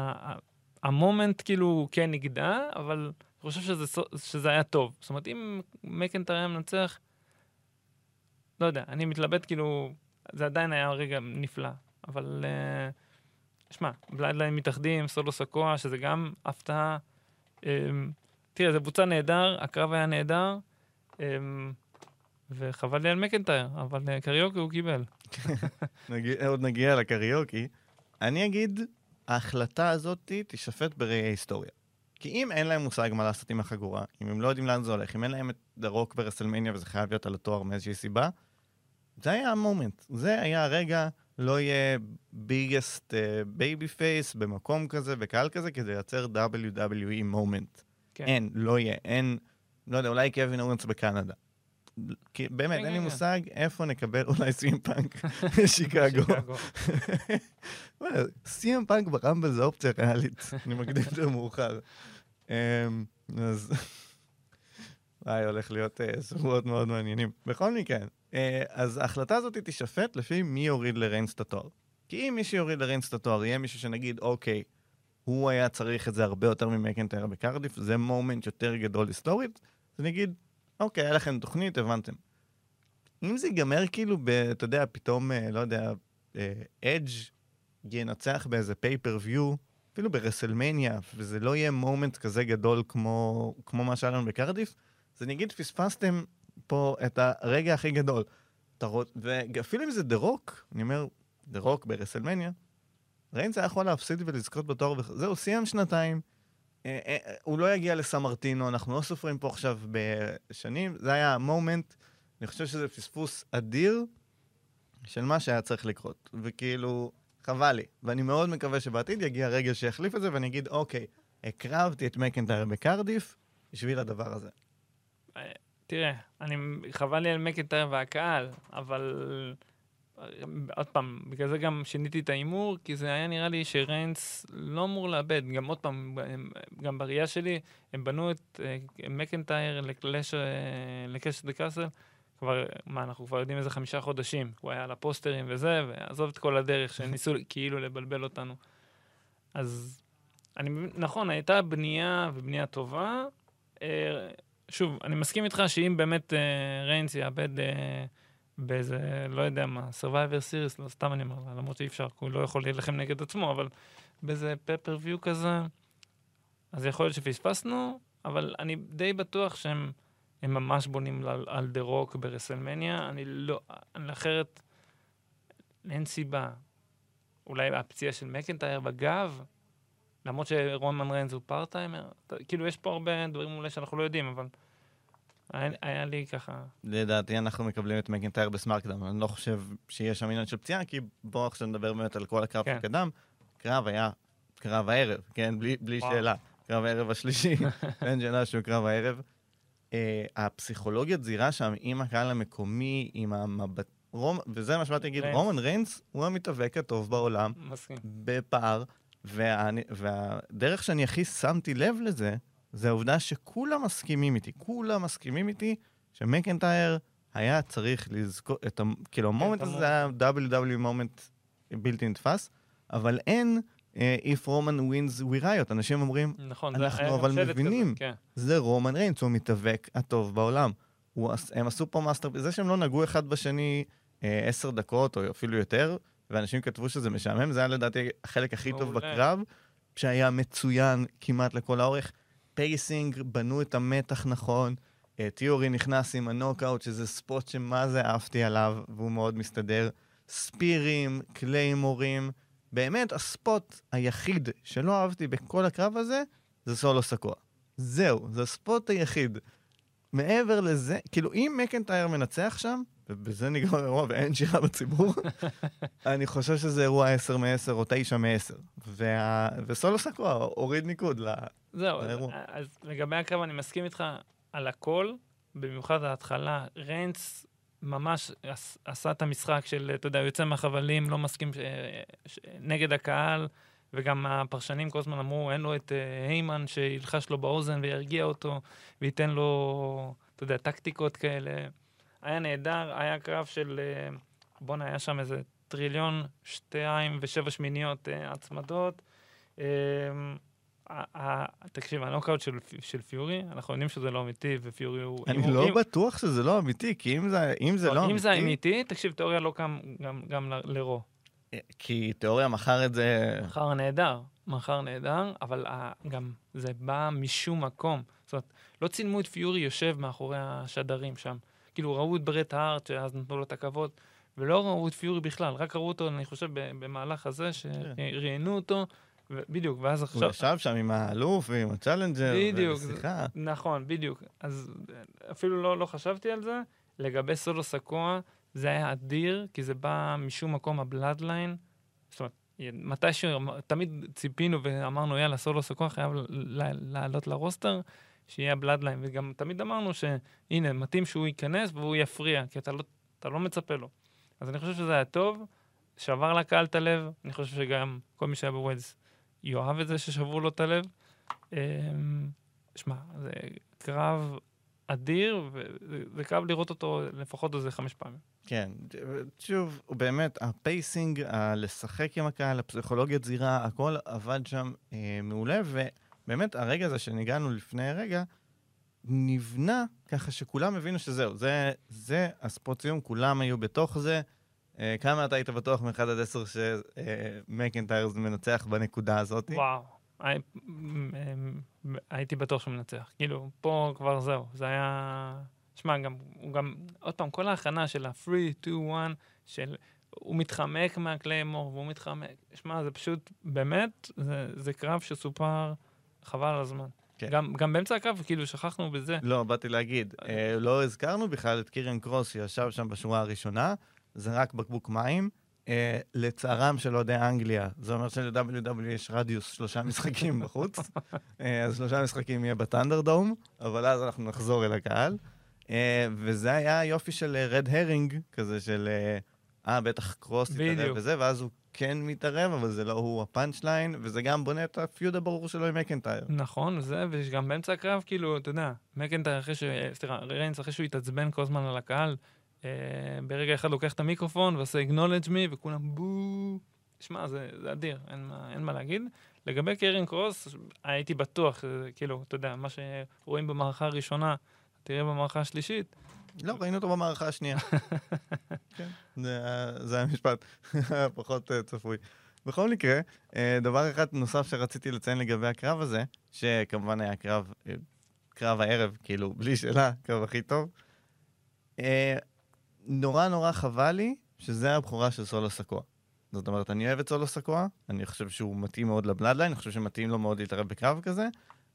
ה moment כאילו כן נגדע, אבל אני חושב שזה, שזה היה טוב. זאת אומרת, אם מקנטייר היה מנצח, לא יודע, אני מתלבט כאילו, זה עדיין היה רגע נפלא, אבל... אה, שמע, בלאדליין מתאחדים, סולו סיקואה, שזה גם הפתעה. אממ, תראה, זה בוצע נהדר, הקרב היה נהדר, אממ, וחבל לי על מקנטייר, אבל אה, קריוקי הוא קיבל. עוד נגיע לקריוקי. אני אגיד, ההחלטה הזאת תישפט בראי ההיסטוריה. כי אם אין להם מושג מה לעשות עם החגורה, אם הם לא יודעים לאן זה הולך, אם אין להם את דה רוק ברסלמניה וזה חייב להיות על התואר מאיזושהי סיבה, זה היה ה moment. זה היה הרגע לא יהיה biggest babyface במקום כזה, בקהל כזה, כדי לייצר WWE moment. כן. אין, לא יהיה, אין, לא יודע, אולי קווין אוונס בקנדה. כי באמת, כן, אין לי כן, מושג איפה נקבל אולי סי.אם פאנק בשיקגו. סי.אם פאנק ברמבל זה אופציה ריאלית, אני מקדים יותר מאוחר. אמ, אז... וואי, הולך להיות אה, שבועות מאוד מעניינים. בכל מקרה, אה, אז ההחלטה הזאת תישפט לפי מי יוריד לריינס את התואר. כי אם מי שיוריד לריינס את התואר יהיה מישהו שנגיד, אוקיי, הוא היה צריך את זה הרבה יותר ממקנטייר בקרדיף, זה moment יותר גדול היסטורית, אז נגיד, אוקיי, היה לכם תוכנית, הבנתם. אם זה ייגמר כאילו, ב, אתה יודע, פתאום, אה, לא יודע, אדג' ינצח באיזה pay-per-view, אפילו ברסלמניה, וזה לא יהיה moment כזה גדול כמו, כמו מה שהיה לנו בקרדיף, אז אני אגיד, פספסתם פה את הרגע הכי גדול. ואפילו אם זה דה רוק, אני אומר, דה רוק ברסלמניה, ריינס היה יכול להפסיד ולזכות בתואר, זהו, סיים שנתיים. אה, אה, הוא לא יגיע לסמרטינו, אנחנו לא סופרים פה עכשיו בשנים, זה היה ה moment, אני חושב שזה פספוס אדיר של מה שהיה צריך לקרות. וכאילו, חבל לי. ואני מאוד מקווה שבעתיד יגיע רגע שיחליף את זה, ואני אגיד, אוקיי, הקרבתי את מקנטייר בקרדיף בשביל הדבר הזה. תראה, אני, חבל לי על מקנטייר והקהל, אבל עוד פעם, בגלל זה גם שיניתי את ההימור, כי זה היה נראה לי שריינס לא אמור לאבד. גם עוד פעם, גם בראייה שלי, הם בנו את מקנטייר לקלאש דה קאסל, כבר, מה, אנחנו כבר יודעים איזה חמישה חודשים. הוא היה על הפוסטרים וזה, ועזוב את כל הדרך שניסו כאילו לבלבל אותנו. אז אני, נכון, הייתה בנייה ובנייה טובה. שוב, אני מסכים איתך שאם באמת uh, ריינס יאבד uh, באיזה, לא יודע מה, Survivor Series, לא סתם אני אומר, למרות שאי אפשר, הוא לא יכול להילחם נגד עצמו, אבל באיזה פפר-ויו כזה, אז יכול להיות שפספסנו, אבל אני די בטוח שהם ממש בונים על, על דה רוק ברסלמניה, אני לא, אני אחרת, אין סיבה. אולי הפציעה של מקנטייר בגב, למרות שרומן ריינס הוא פארטיימר, כאילו יש פה הרבה דברים אולי שאנחנו לא יודעים, אבל היה, היה לי ככה... לדעתי אנחנו מקבלים את מקינטייר בסמארקדאם, אני לא חושב שיש שם עניין של פציעה, כי בואו עכשיו נדבר באמת על כל הקרב כן. שקדם. קרב היה קרב הערב, כן? בלי, בלי שאלה. קרב הערב השלישי, אין שאלה שהוא קרב הערב. Uh, הפסיכולוגיית זירה שם עם הקהל המקומי, עם המבט... רום, וזה מה שבאתי להגיד, רומן ריינס הוא המתאבק הטוב בעולם. מסכים. בפער. וה, והדרך שאני הכי שמתי לב לזה, זה העובדה שכולם מסכימים איתי, כולם מסכימים איתי שמקנטייר היה צריך לזכות, את ה... כאילו, ה moment הזה היה WWE moment בלתי נתפס, אבל אין אה, If Roman wins we riot. אנשים אומרים, נכון, אנחנו אבל שלט כזה, מבינים. כן. זה רומן ריינס, הוא המתאבק הטוב בעולם. הוא, הם עשו פה מאסטר, זה שהם לא נגעו אחד בשני אה, עשר דקות או אפילו יותר, ואנשים כתבו שזה משעמם, זה היה לדעתי החלק הכי טוב. בקרב, שהיה מצוין כמעט לכל האורך. pacing, בנו את המתח נכון, אה, תיאורי נכנס עם הנוקאוט, שזה spot שמה זה אהבתי עליו, והוא מאוד מסתדר. ספירים, קליימורים, באמת ה spot היחיד שלא אהבתי בכל הקרב הזה, זה סולו סקוע. זהו, זה ה spot היחיד. מעבר לזה, כאילו, אם מקנטייר מנצח שם, ובזה נגמר האירוע ואין שירה בציבור, אני חושב שזה אירוע 10 מ-10 או 9 מ-10. וה... וסולו סקוע הוריד ניקוד ל... זהו, אז, האירוע. אז לגבי הקרב אני מסכים איתך על הכל, במיוחד ההתחלה. ריינס ממש עש, עשה את המשחק של, אתה יודע, יוצא מהחבלים, לא מסכים ש, ש, נגד הקהל, וגם הפרשנים כל הזמן אמרו, אין לו את היימן שילחש לו באוזן וירגיע אותו, וייתן לו, אתה יודע, טקטיקות כאלה. היה נהדר, היה קרב של, uh, בואנה, היה שם איזה טריליון, שתיים ושבע שמיניות uh, הצמדות. ה- תקשיב, הנוקאוט של, של פיורי, אנחנו יודעים שזה לא אמיתי, ופיורי הוא... אני לא בטוח שזה לא אמיתי, כי אם זה, אם זה לא אמיתי... אם זה אמיתי, תקשיב, תיאוריה לא קם גם, גם לרו. כי תיאוריה מכר את זה... מחר נהדר, מחר נהדר, אבל ה- גם זה בא משום מקום. זאת אומרת, לא צילמו את פיורי יושב מאחורי השדרים שם. כאילו, ראו את ברט הארט, שאז נתנו לו את הכבוד, ולא ראו את פיורי בכלל, רק ראו אותו, אני חושב, במהלך הזה, שראיינו אותו, בדיוק, ואז הוא עכשיו... ישב שם עם האלוף ועם ה challenger, בדיוק. ובשיחה. נכון, בדיוק. אז אה, אפילו לא, לא חשבתי על זה. לגבי סולו סיקואה, זה היה אדיר, כי זה בא משום מקום הבלאדליין. זאת אומרת, מתישהו, תמיד ציפינו ואמרנו, יאללה, סולו סקוע חייב לעלות לרוסטר, שיהיה הבלאדליין. וגם תמיד אמרנו שהנה, מתאים שהוא ייכנס והוא יפריע, כי אתה לא, אתה לא מצפה לו. אז אני חושב שזה היה טוב, שבר לקהל את הלב, אני חושב שגם כל מי שהיה בווילס יאהב את זה ששברו לו את הלב. אמ, שמע, זה קרב אדיר, וזה זה קרב לראות אותו לפחות איזה חמש פעמים. כן, שוב, באמת, ה pacing, ה- לשחק עם הקהל, הפסיכולוגיית זירה, הכל עבד שם אה, מעולה, ובאמת, הרגע הזה שהגענו לפני רגע, נבנה ככה שכולם הבינו שזהו, זה, זה ה spot סיום, כולם היו בתוך זה. אה, כמה אתה היית בטוח מ-1 עד 10 שמקנטייר מנצח בנקודה הזאת? וואו. הי- הייתי בטוח שהוא מנצח. כאילו, פה כבר זהו, זה היה... שמע, גם, הוא גם, עוד פעם, כל ההכנה של ה-3, 2, 1, של... הוא מתחמק מהקליימור, והוא מתחמק. שמע, זה פשוט, באמת, זה, זה קרב שסופר חבל על הזמן. כן. גם, גם באמצע הקרב, כאילו, שכחנו בזה. לא, באתי להגיד, אה, לא הזכרנו בכלל את קירן קרוס שישב שם בשורה הראשונה, זרק בקבוק מים. אה, לצערם של אוהדי אנגליה, זה אומר של-WW יש רדיוס שלושה משחקים בחוץ, אה, אז שלושה משחקים יהיה בת'אנדרדום, אבל אז אנחנו נחזור אל הקהל. אה, וזה היה יופי של red herring, כזה של, אה, אה, בטח קרוס יתערב בדיוק. וזה, ואז הוא כן מתערב, אבל זה לא הוא הפאנצ' ליין, וזה גם בונה את ה feud הברור שלו עם מקנטייר. נכון, זה, וגם באמצע הקרב, כאילו, אתה יודע, מקנטייר אחרי ש... סליחה, ריינס אחרי שהוא התעצבן כל הזמן על הקהל, אה, ברגע אחד לוקח את המיקרופון ועושה acknowledge me, וכולם בוו. שמע, זה, זה אדיר, אין מה, אין מה להגיד. לגבי קרן קרוס, הייתי בטוח, כאילו, אתה יודע, מה שרואים במערכה הראשונה, תראה במערכה השלישית. לא, ראינו אותו במערכה השנייה. כן, זה זה המשפט הפחות אה, צפוי. בכל מקרה, אה, דבר אחד נוסף שרציתי לציין לגבי הקרב הזה, שכמובן היה קרב, אה, קרב הערב, כאילו, בלי שאלה, הקרב הכי טוב. נורא נורא חבל לי שזה הבכורה של סולו סקוע. זאת אומרת, אני אוהב את סולו סקוע, אני חושב שהוא מתאים מאוד לבלאדליין, אני חושב שמתאים לו מאוד להתערב בקרב כזה.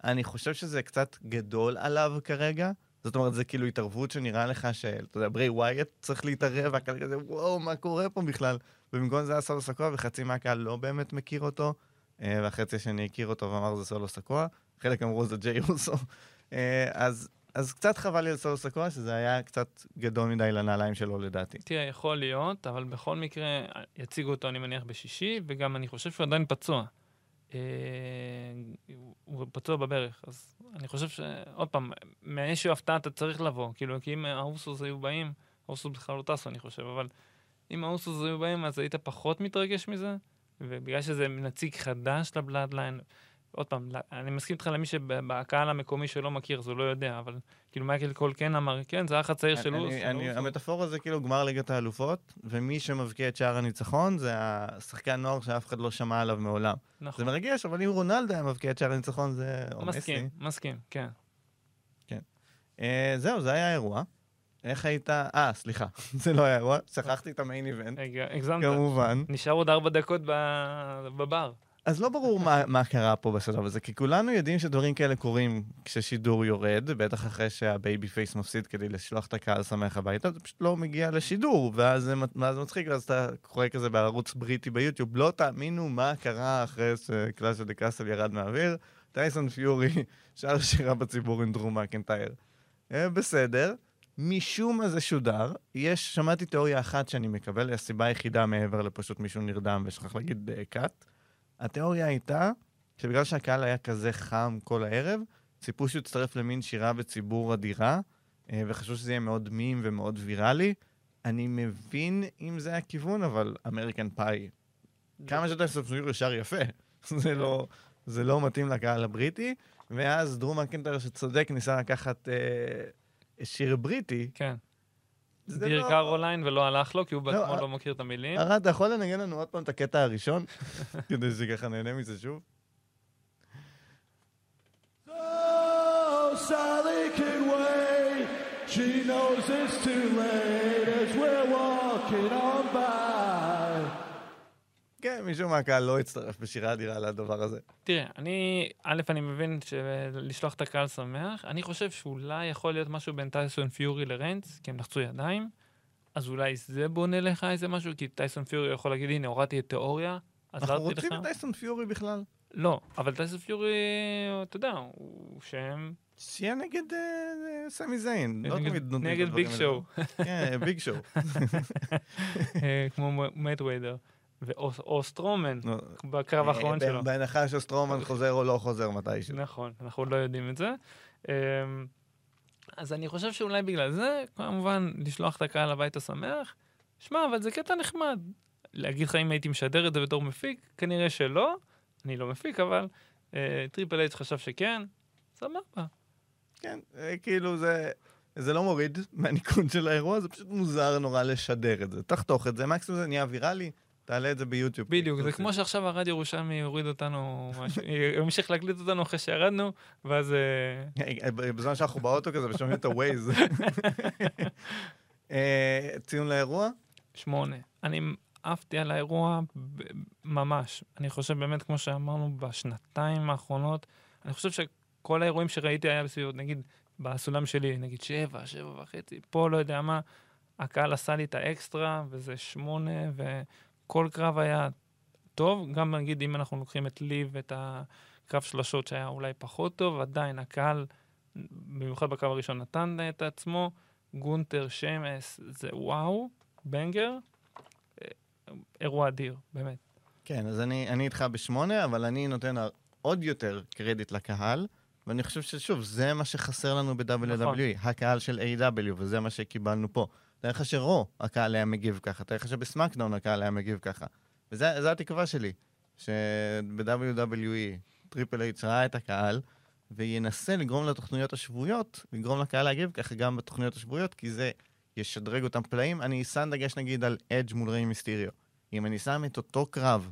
אני חושב שזה קצת גדול עליו כרגע. זאת אומרת, זה כאילו התערבות שנראה לך שאתה יודע, ברי ווייט צריך להתערב, והקהל כזה, וואו, מה קורה פה בכלל? ובמקום זה היה סולו סקוע, וחצי מהקהל לא באמת מכיר אותו, אה, והחצי השני הכיר אותו ואמר זה סולו סקוע, חלק אמרו זה ג'יי רוסו. אה, אז, אז קצת חבל לי על סולו סיקואה, שזה היה קצת גדול מדי לנעליים שלו לדעתי. תראה, יכול להיות, אבל בכל מקרה, יציגו אותו, אני מניח, בשישי, וגם אני חושב שהוא עדיין פצוע. אה, הוא- פצוע בברך, אז אני חושב ש... עוד פעם, מאיזושהי הפתעה אתה צריך לבוא, כאילו, כי אם האוסוס היו באים, האוסוס בכלל לא טסו, אני חושב, אבל אם האוסוס היו באים, אז היית פחות מתרגש מזה, ובגלל שזה נציג חדש לבלאדליין, עוד פעם, אני מסכים איתך למי שבקהל המקומי שלא מכיר, אז הוא לא יודע, אבל כאילו מייקל קול כן אמר, כן, זה האח הצעיר של אוס- המטאפורה זה כאילו גמר ליגת האלופות, ומי שמבקיע את שער הניצחון זה השחקן נוער שאף אחד לא שמע עליו מעולם. זה נכון, מרגש, אבל אם רונלדו היה מבקיע את שער הניצחון זה... מסכים. מסכים, כן. אה, זהו, זה היה האירוע. איך היית... אה, סליחה, זה לא היה אירוע, שכחתי את המיין איבנט, הגזמת. כמובן. נשאר עוד ארבע דקות בבר. אז לא ברור מה, מה קרה פה בשלב הזה, כי כולנו יודעים שדברים כאלה קורים כששידור יורד, בטח אחרי שה babyface מפסיד כדי לשלוח את הקהל שמח הביתה, זה פשוט לא מגיע לשידור, ואז זה, מצחיק, ואז אתה קורא כזה בערוץ בריטי ביוטיוב, לא תאמינו מה קרה אחרי ש Clash at the Castle ירד מהאוויר, טייסון פיורי שר שירה בציבור עם דרו מקנטייר. אה, בסדר. משום מה זה שודר, יש, שמעתי תיאוריה אחת שאני מקבל, הסיבה היחידה מעבר לפשוט מישהו נרדם ושכח להגיד אה, cut. התיאוריה הייתה שבגלל שהקהל היה כזה חם כל הערב, ציפו שהוא יצטרף למין שירה בציבור אדירה, אה, וחשבו שזה יהיה מאוד מים ומאוד ויראלי. אני מבין אם זה הכיוון, אבל אמריקן פאי, כמה שאתה ספסור ישר יפה. זה לא, זה לא מתאים לקהל הבריטי. ואז דרום מקנטר שצודק ניסה לקחת אה, שיר בריטי. כן. דיר לא- קרוליין ולא הלך לו, כי הוא בעצמו אה, לא מכיר את המילים. ארד, אתה יכול לנגן לנו עוד פעם את הקטע הראשון? כדי שככה נהנה מזה שוב? Sally can wait. She knows it's too late as we're walking on by. כן, מישהו מהקהל לא הצטרף בשירה אדירה לדבר הזה. תראה, אני, א', אני מבין שלשלוח את הקהל שמח, אני חושב שאולי יכול להיות משהו בין טייסון פיורי לריינס, כי הם לחצו ידיים, אז אולי זה בונה לך איזה משהו, כי טייסון פיורי יכול להגיד, הנה, הורדתי את תיאוריה, אנחנו עזרתי לך. רוצים את טייסון פיורי בכלל. לא, אבל טייסון פיורי, אתה יודע, הוא שם, שיהיה נגד אה, סמי זיין. לא נגד- תמיד נותנים את נגד הדברים ביג האלה. שואו, כן, ביג שואו. אה, כמו מייוות'ר, ואו או סטרומן, בקרב האחרון אה, שלו. בהנחה שסטרומן חוזר או לא חוזר מתישהו. נכון, אנחנו עוד לא יודעים את זה. אמ, אז אני חושב שאולי בגלל זה, כמובן, לשלוח את הקהל הביתה שמח. שמע, אבל זה קטע נחמד. להגיד לך אם הייתי משדר את זה בתור מפיק, כנראה שלא. אני לא מפיק, אבל אה, טריפל אייץ' חשב שכן. סבבה. כן, אה, כאילו זה... זה לא מוריד מהניקוד של האירוע, זה פשוט מוזר נורא לשדר את זה. תחתוך את זה, מקסימום זה נהיה ויראלי, תעלה את זה ביוטיוב. בדיוק, זה כמו שעכשיו הרדיו ירושלמי יוריד אותנו, משהו- ימשיך להקליט אותנו אחרי שירדנו, ואז... אה, בזמן שאנחנו באוטו כזה ושומעים את הווייז. אה, ציון לאירוע? שמונה. אני עפתי על האירוע ממש. אני חושב באמת, כמו שאמרנו, בשנתיים האחרונות, אני חושב שכל האירועים שראיתי היה בסביבות, נגיד, בסולם שלי, נגיד שבע, שבע וחצי, פה לא יודע מה, הקהל עשה לי את האקסטרה, וזה שמונה, וכל קרב היה טוב. גם נגיד, אם אנחנו לוקחים את לי ואת הקרב שלשות שהיה אולי פחות טוב, עדיין הקהל, במיוחד בקרב הראשון, נתן את עצמו. גונטר, שמס, זה וואו, בנגר, אירוע אדיר, באמת. כן, אז אני, אני איתך בשמונה, אבל אני נותן עוד יותר קרדיט לקהל, ואני חושב ששוב, זה מה שחסר לנו ב-WWE, נכון. הקהל של A.W, וזה מה שקיבלנו פה. תאר לך שברו, הקהל היה מגיב ככה, תאר לך שבסמאקדאון הקהל היה מגיב ככה. וזו התקווה שלי, שב-WWE טריפל אייץ' ראה את הקהל, וינסה לגרום לתוכניות השבועיות, לגרום לקהל להגיב ככה גם בתוכניות השבועיות, כי זה ישדרג אותם פלאים. אני שם דגש נגיד על אדג' מול ריי מיסטיריו. אם אני שם את אותו קרב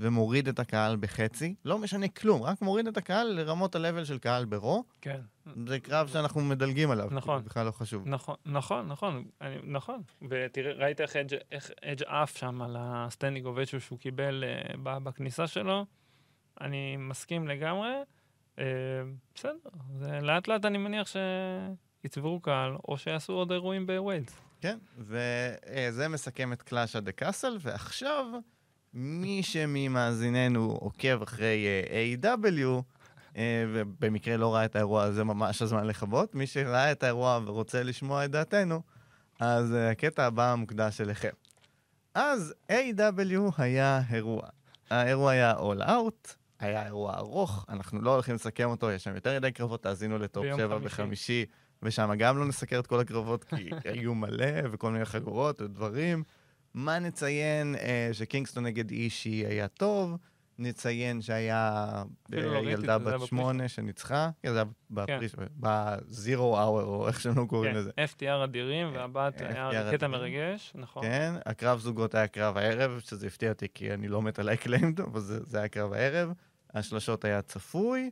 ומוריד את הקהל בחצי, לא משנה כלום, רק מוריד את הקהל לרמות ה-level של קהל ברו, כן. זה קרב שאנחנו מדלגים עליו. נכון. זה בכלל לא חשוב. נכון, נכון, נכון, אני, נכון. ותראה, ראית איך איך אדג' עף שם על ה standing ovation שהוא קיבל uh, בכניסה שלו? אני מסכים לגמרי. אה, בסדר, זה לאט לאט אני מניח שיצברו קהל, או שיעשו עוד אירועים בווילס. כן, וזה מסכם את Clash at the Castle, ועכשיו, מי שממאזיננו עוקב אחרי אה, AEW, אה, ובמקרה לא ראה את האירוע הזה ממש הזמן לכבות, מי שראה את האירוע ורוצה לשמוע את דעתנו, אז אה, הקטע הבא מוקדש אליכם. אז A.W היה אירוע. האירוע היה All Out, היה אירוע ארוך, אנחנו לא הולכים לסכם אותו, יש שם יותר מדי קרבות, תאזינו לטופ ביום 7 חמישי. בחמישי, ושם גם לא נסקר את כל הקרבות, כי היו מלא, וכל מיני חגורות ודברים, מה נציין? אה, שקינגסטון נגד אישי היה טוב, נציין שהיה לא אה, את ילדה היה בת. שמונה שניצחה, היה בפריש, בזירו אאואר, או איך שהם לא קוראים לזה. כן, FTR אדירים, והבת היה קטע. מרגש, נכון. כן, הקרב זוגות היה קרב הערב, שזה הפתיע אותי כי אני לא מת על האקליימד, אבל זה, זה היה קרב הערב. השלשות היה צפוי,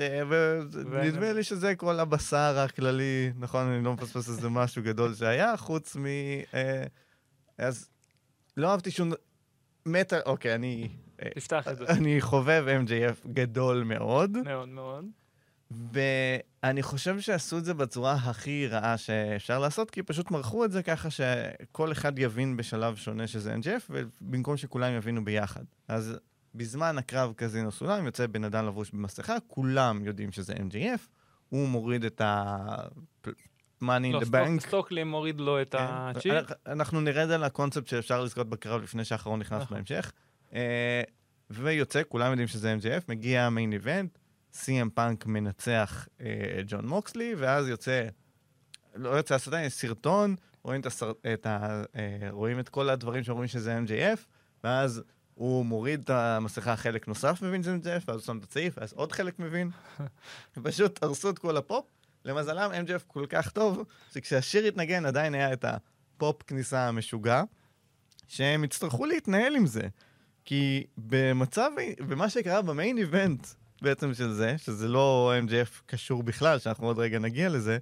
אה, ונדמה לי שזה כל הבשר הכללי, נכון, אני לא מפספס איזה משהו גדול שהיה, חוץ מ... אז לא אהבתי שום... על... אוקיי, אני... תפתח את זה. אני חובב MJF גדול מאוד. מאוד מאוד. ואני חושב שעשו את זה בצורה הכי רעה שאפשר לעשות, כי פשוט מרחו את זה ככה שכל אחד יבין בשלב שונה שזה NGF, ובמקום שכולם יבינו ביחד. אז בזמן הקרב קזינו סולם יוצא בן אדם לבוש במסכה, כולם יודעים שזה MJF, הוא מוריד את ה... money לא, in the bank. סטוקלי מוריד לו את כן. הצ'יפ. אנחנו נרד על הקונספט שאפשר לזכות בקרב לפני שהאחרון נכנס נכון. בהמשך. אה, ויוצא, כולם יודעים שזה MJF, מגיע ה main event, CM פאנק מנצח את ג'ון מוקסלי, ואז יוצא, לא יוצא הסרטון, יש סרטון, רואים את, הסר, את, ה, אה, רואים את כל הדברים שאומרים שזה MJF, ואז הוא מוריד את המסכה, חלק נוסף מבין שזה MJF, ואז הוא שם את הצעיף, ואז עוד חלק מבין. פשוט הרסו את כל הפופ. למזלם, MJF כל כך טוב, שכשהשיר התנגן עדיין היה את הפופ כניסה המשוגע, שהם יצטרכו להתנהל עם זה. כי במצב, במה שקרה במיין איבנט בעצם של זה, שזה לא MJF קשור בכלל, שאנחנו עוד רגע נגיע לזה,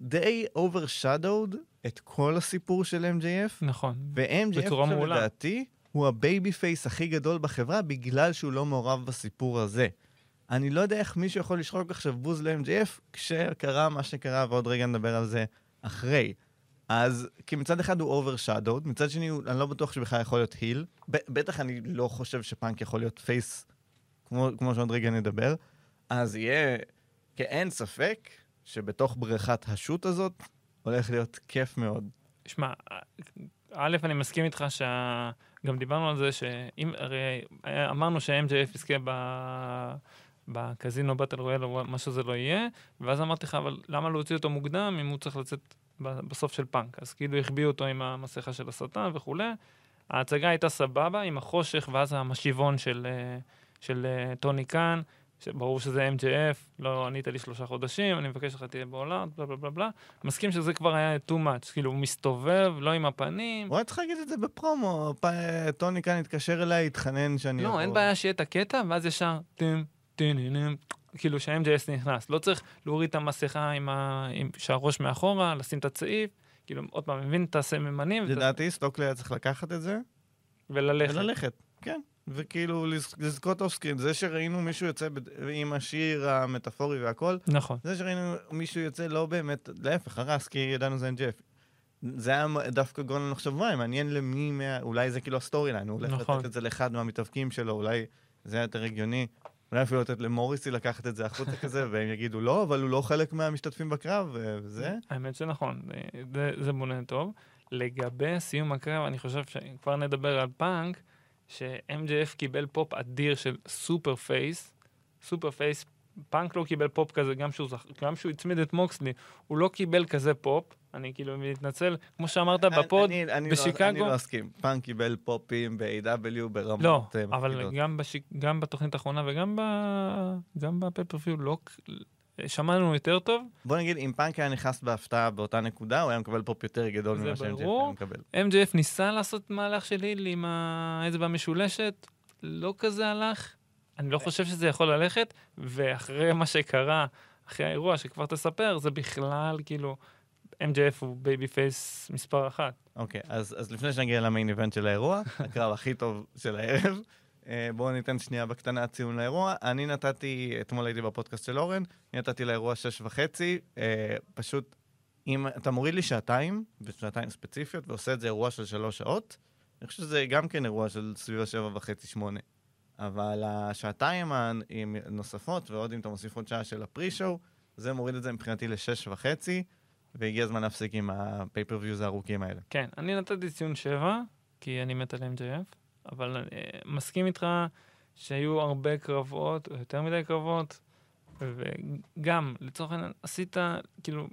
די overshadowed את כל הסיפור של MJF, נכון. ו-MJF. לדעתי הוא ה babyface הכי גדול בחברה בגלל שהוא לא מעורב בסיפור הזה. אני לא יודע איך מישהו יכול לצעוק עכשיו בוז ל-MJF כשקרה מה שקרה, ועוד רגע נדבר על זה אחרי. אז כי מצד אחד הוא overshadowed, מצד שני הוא- אני לא בטוח שבכלל יכול להיות heel. בטח אני לא חושב שפאנק יכול להיות face, כמו, כמו שעוד רגע נדבר. אז יהיה, כי אין ספק שבתוך בריכת השוט הזאת הולך להיות כיף מאוד. שמע, א', אני מסכים איתך שה... גם דיברנו על זה שאם, הרי אמרנו שה-MJF יזכה ב... בקזינו באטל רויאל או מה שזה לא יהיה, ואז אמרתי לך, אבל למה להוציא אותו מוקדם אם הוא צריך לצאת בסוף של פאנק? אז כאילו החביאו אותו עם המסכה של השטן וכולי. ההצגה הייתה סבבה עם החושך ואז המשיבון של, אה, של אה, טוני קאן, שברור שזה MJF, לא ענית לי שלושה חודשים, אני מבקש לך תהיה בעולם, בלה בלה בלה בלה. מסכים שזה כבר היה too much, כאילו הוא מסתובב, לא עם הפנים. הוא היה צריך להגיד את זה בפרומו. פ- טוני קאן התקשר אליי, התחנן שאני... לא. אין בעיה שיהיה את הקטע, ואז ישר טים, כאילו שה-MJF נכנס. לא צריך להוריד את המסכה עם ה... עם... שהראש מאחורה, לשים את הצעיף, כאילו, עוד פעם, מבין את הסממנים לדעתי סטוקלי היה צריך לקחת את זה וללכת. וללכת. כן. וכאילו לז- לזכות off screen. זה שראינו מישהו יוצא עם השיר המטאפורי והכל, נכון. זה שראינו מישהו יוצא לא באמת, להפך, הרס, כי ידענו זה MJF. זה היה דווקא גורם לנו לחשוב, וואי, מעניין למי, מה... אולי זה כאילו ה storyline, הוא הולך נכון. לתת את זה לאחד מהמתאבקים שלו, אולי זה היה יותר הגיוני. אולי אפילו לתת למוריסי לקחת את זה החוצה כזה, והם יגידו לא, אבל הוא לא חלק מהמשתתפים בקרב, וזה. האמת שנכון, זה- זה, זה בונה טוב. לגבי סיום הקרב, אני חושב שכבר נדבר על פאנק, ש-MJF קיבל פופ אדיר של super face. super face, פאנק לא קיבל פופ כזה, גם שהוא, זכ... גם שהוא הצמיד את מוקסלי, הוא לא קיבל כזה פופ. אני כאילו מתנצל, כמו שאמרת ב pod, אני, אני, בשיקגו- לא, אני לא אסכים. פאנק קיבל פופים ב-AEW ברמות לא, אה, אבל מפחידות. גם, בשיק, גם בתוכנית האחרונה וגם ב... גם ב pay-per-view, לא... שמענו יותר טוב. בוא נגיד, אם פאנק היה נכנס בהפתעה באותה נקודה, הוא היה מקבל פופ יותר גדול ממה ש-MJF. היה מקבל. MJF ניסה לעשות מהלך של heel עם האצבע המשולשת, לא כזה הלך. אני לא חושב שזה יכול ללכת, ואחרי מה שקרה, אחרי האירוע שכבר תספר, זה בכלל כאילו, MJF הוא babyface מספר אחת. אוקיי, אז, אז לפני שנגיע ל main event של האירוע, הקרב הכי טוב של הערב, אה, בואו ניתן שנייה בקטנה ציון לאירוע. אני נתתי, אתמול הייתי בפודקאסט של אורן, אני נתתי לאירוע שש וחצי, אה, פשוט, אם אתה מוריד לי שעתיים, ושעתיים ספציפיות, ועושה את זה אירוע של שלוש שעות, אני חושב שזה גם כן אירוע של סביב השבע וחצי, שמונה. אבל השעתיים הנוספות, ועוד אם אתה מוסיף עוד שעה של ה pre-show, זה מוריד את זה מבחינתי לשש וחצי, והגיע הזמן להפסיק עם ה pay-per-views הארוכים האלה. כן, אני נתתי ציון 7, כי אני מת על MJF, אבל אה, מסכים איתך שהיו הרבה קרבות, או יותר מדי קרבות, וגם, לצורך העניין, עשית, כאילו,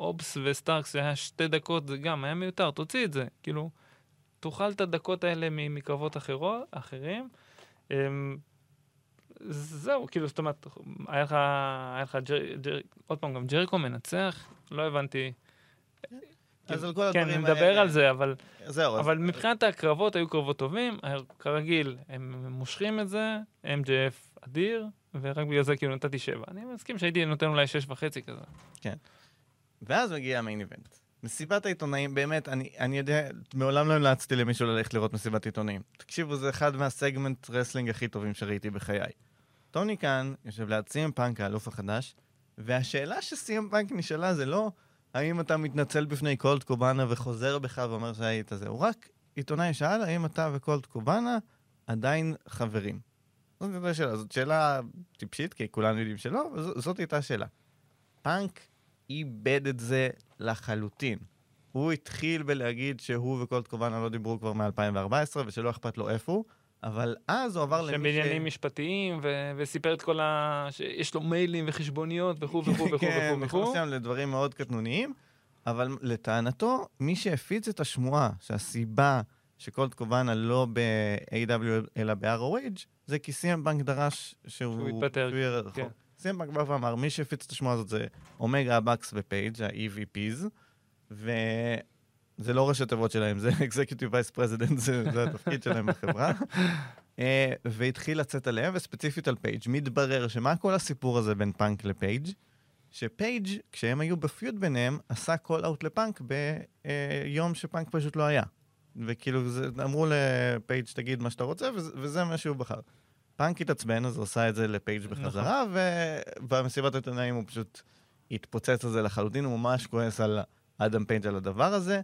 אובס וסטארקס, זה היה שתי דקות, זה גם היה מיותר, תוציא את זה. כאילו, תאכל את הדקות האלה מקרבות אחרות, אחרים. אמ, זהו, כאילו, זאת אומרת, היה לך, היה לך ג'ר, ג'ר, עוד פעם, גם ג'ריקו מנצח, לא הבנתי. אז על כל כן, הדברים אני מדבר האלה- על זה, אבל, זהו, אבל מבחינת הקרבות היו קרבות טובים, היה- כרגיל, הם מושכים את זה, MJF אדיר, ורק בגלל זה כאילו נתתי שבע. אני מסכים שהייתי נותן אולי שש וחצי כזה. ואז מגיע ה main event. מסיבת העיתונאים, באמת, אני, אני יודע, מעולם לא המלצתי למישהו ללכת לראות מסיבת עיתונאים. תקשיבו, זה אחד מה segment wrestling הכי טובים שראיתי בחיי. טוני קאן יושב ליד סי.אם פאנק, האלוף החדש, והשאלה שסי.אם פאנק נשאלה זה לא האם אתה מתנצל בפני קולט קובאנה וחוזר בך ואומר שהיית זה, הוא רק עיתונאי שאל האם אתה וקולט קובאנה עדיין חברים. זאת הייתה השאלה, זאת שאלה טיפשית, כי כולנו יודעים שלא, אבל זאת הייתה השאלה. פאנק איבד את זה לחלוטין. הוא התחיל בלהגיד שהוא וקולט קובאנה לא דיברו כבר מ-2014 ושלא אכפת לו איפה הוא, אבל אז הוא עבר למי בעניינים משפטיים, ו- וסיפר את כל ה... שיש לו מיילים וחשבוניות וכו' וכו' וכו' כן, וכו' נכנס וכו'. שם לדברים מאוד קטנוניים, אבל לטענתו, מי שהפיץ את השמועה שהסיבה שקולט קובאנה לא ב-AEW אלא ב-ROH, זה כי סי.אם פאנק דרש שהוא... שהוא יתפטר, כן. פאנק בא ואמר, מי שהפיץ את השמועה הזאת זה אומגה, הבאקס ופייג', ה-EVPs, וזה לא ראשי תיבות שלהם, זה Executive Vice President, זה, זה התפקיד שלהם בחברה. אה, והתחיל לצאת עליהם, וספציפית על פייג'. מתברר שמה כל הסיפור הזה בין פאנק לפייג'? שפייג', כשהם היו ב feud ביניהם, עשה call out לפאנק ביום שפאנק פשוט לא היה. וכאילו, זה, אמרו לפייג' תגיד מה שאתה רוצה, וזה, וזה מה שהוא בחר. פאנק התעצבן, אז הוא עשה את זה לפייג' בחזרה, ובמסיבת העיתונאים הוא פשוט התפוצץ על זה לחלוטין, הוא ממש כועס על אדם פייג' על הדבר הזה,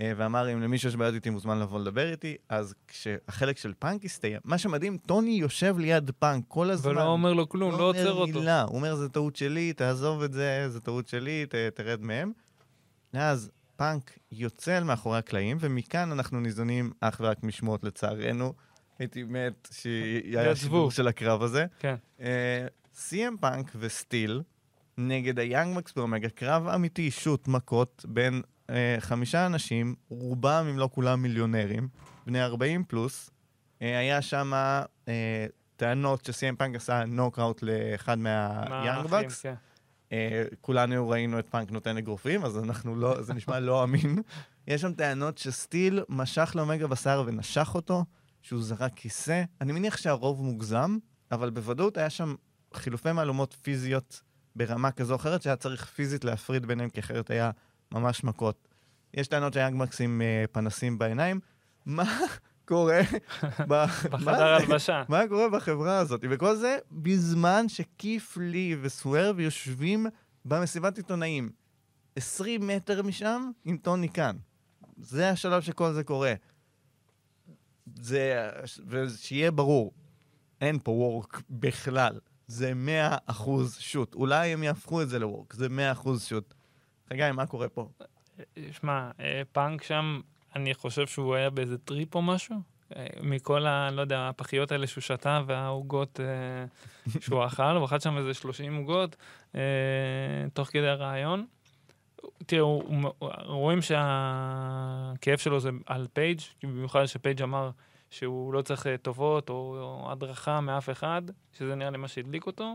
אה, ואמר, אם למישהו יש בעיות איתי, מוזמן לבוא לדבר איתי. אז כשהחלק של פאנק הסתיים, מה שמדהים, טוני יושב ליד פאנק כל הזמן. ולא אומר לו כלום, לא עוצר אומר אותו. מילה, הוא אומר, זה טעות שלי, תעזוב את זה, זה טעות שלי, ת, תרד מהם. ואז פאנק יוצא אל מאחורי הקלעים, ומכאן אנחנו ניזונים אך ורק משמועות לצערנו. הייתי מת שהיה. שידור של הקרב הזה. כן. סי.אם פאנק וסטיל נגד היאנג באקס ואומגה, קרב אמיתי, shoot, מכות, בין אה, חמישה אנשים, רובם, אם לא כולם, מיליונרים, בני 40 פלוס. אה, היה שם אה, טענות שסי.אם פאנק עשה נוקאוט לאחד מהיאנג באקס. כן. אה, כולנו ראינו את פאנק נותן אגרופים, אז אנחנו לא, זה נשמע לא אמין. יש שם טענות שסטיל משך לאומגה בשר ונשך אותו, שהוא זרק כיסא. אני מניח שהרוב מוגזם, אבל בוודאות היה שם חילופי מהלומות פיזיות ברמה כזו או אחרת, שהיה צריך פיזית להפריד ביניהם, כי אחרת היה ממש מכות. יש טענות שהיה גמקס עם אה, פנסים בעיניים. מה קורה בחדר? הלבשה. מה קורה בחברה הזאת? וכל זה בזמן שכיף לי וסוורב יושבים במסיבת עיתונאים. 20 מטר משם עם טוני קאן. זה השלב שכל זה קורה. זה, ושיהיה ברור, אין פה work בכלל. זה 100% shoot. אולי הם יהפכו את זה ל work, זה 100% shoot. חגי, מה קורה פה? שמע, אה, פאנק שם, אני חושב שהוא היה באיזה טריפ או משהו. אה, מכל ה... לא יודע, הפחיות האלה שהוא שתה והעוגות אה, שהוא אכל, הוא אכל שם איזה 30 עוגות תוך כדי הריאיון. תראו, רואים שהכאב שלו זה על פייג', במיוחד שפייג' אמר שהוא לא צריך אה, טובות או, או הדרכה מאף אחד, שזה נראה לי מה שהדליק אותו.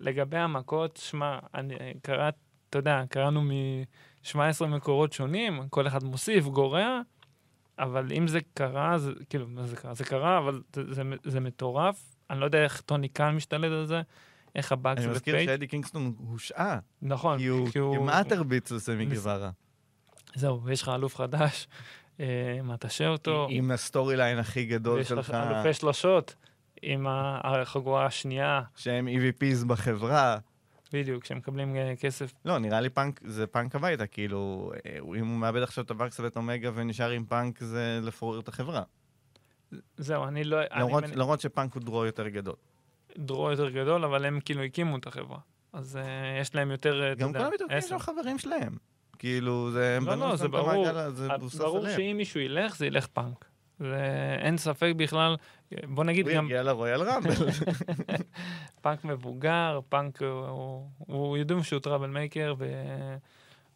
לגבי המכות, שמע, אני קראת, אתה יודע, קראנו מ-17 מקורות שונים, כל אחד מוסיף, גורע, אבל אם זה קרה, זה, כאילו, מה זה קרה? זה קרה, אבל זה, זה, זה מטורף. אני לא יודע איך טוני קאן משתלט על זה, איך הבאקס אני מזכיר. שאדי קינגסטון הושעה, נכון, כי הוא כי הוא... כמעט הרביץ לסמי גווארה. זהו, ויש לך אלוף חדש, אה, מטשה אותו, עם הסטורי ליין הכי גדול ויש לך שלך, אלופי שלושות, עם החגורה השנייה, שהם EVPs בחברה. בדיוק, שהם מקבלים אה, כסף. לא, נראה לי פאנק, זה פאנק הביתה, כאילו, אה, אם הוא מאבד עכשיו את הבקס ואת אומגה ונשאר עם פאנק, זה לפורר את החברה. זהו, אני לא... למרות שפאנק הוא draw יותר גדול. draw יותר גדול, אבל הם כאילו הקימו את החברה. אז uh, יש להם יותר, אה, גם כל המתאבקים. שם חברים שלהם. כאילו, זה, הם לא, לא, זה ברור. המעגל הזה, זה אה, ברור. שאם מישהו ילך, זה ילך פאנק. ואין ספק בכלל, בוא נגיד הוא גם יגיע לרויאל רמבל. פאנק מבוגר, פאנק הוא, הוא יודעים שהוא troublemaker,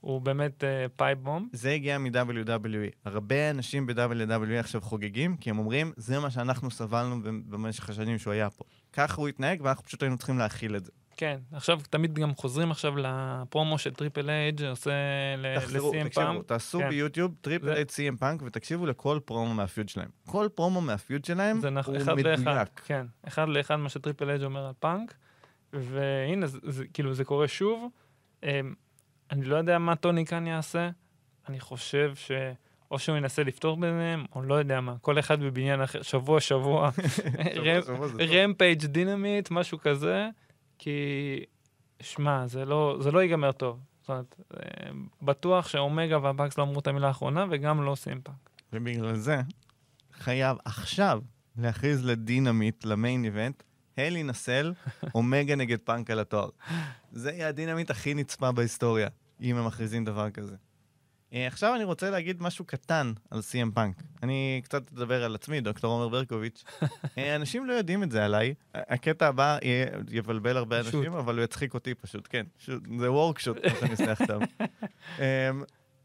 הוא באמת pipe bomb. זה הגיע מ-WWE. הרבה אנשים ב-WWE עכשיו חוגגים, כי הם אומרים, זה מה שאנחנו סבלנו במשך השנים שהוא היה פה. ככה הוא התנהג, ואנחנו פשוט היינו צריכים להכיל את זה. כן, עכשיו תמיד גם חוזרים עכשיו לפרומו של טריפל אייג' עושה ל-CM פאנק. תעשו כן. ביוטיוב טריפל אייג' סי.אם פאנק ותקשיבו לכל promo מה feud שלהם. כל promo מה feud שלהם הוא אחד לאחד, מדויק. כן, אחד לאחד מה שטריפל אייג' אומר על פאנק, והנה, זה, זה, כאילו, זה קורה שוב. אמ, אני לא יודע מה טוני קאן יעשה, אני חושב ש... או שהוא ינסה לפתור ביניהם, או לא יודע מה, כל אחד בבניין אחר, שבוע, שבוע. רמפייג' דינמיט, משהו כזה, כי, שמע, זה לא, זה לא ייגמר טוב. זאת אומרת, אה, בטוח שאומגה והבאקס לא אמרו את המילה האחרונה, וגם לא עושים פאנק. ובגלל זה חייב עכשיו להכריז לדינמיט, ל main event, Hell in a Cell, אומגה נגד פאנק על התואר. זה יהיה הדינמיט הכי נצפה בהיסטוריה, אם הם מכריזים דבר כזה. אה, עכשיו אני רוצה להגיד משהו קטן על CM פאנק. אני קצת אדבר על עצמי, דוקטור עומר ברקוביץ'. אה, אנשים לא יודעים את זה עליי. הקטע הבא יהיה- יבלבל הרבה shoot. אנשים, אבל הוא יצחיק אותי פשוט, כן. shoot, זה worked shoot, כמו שאני אסלח אותם. אמ,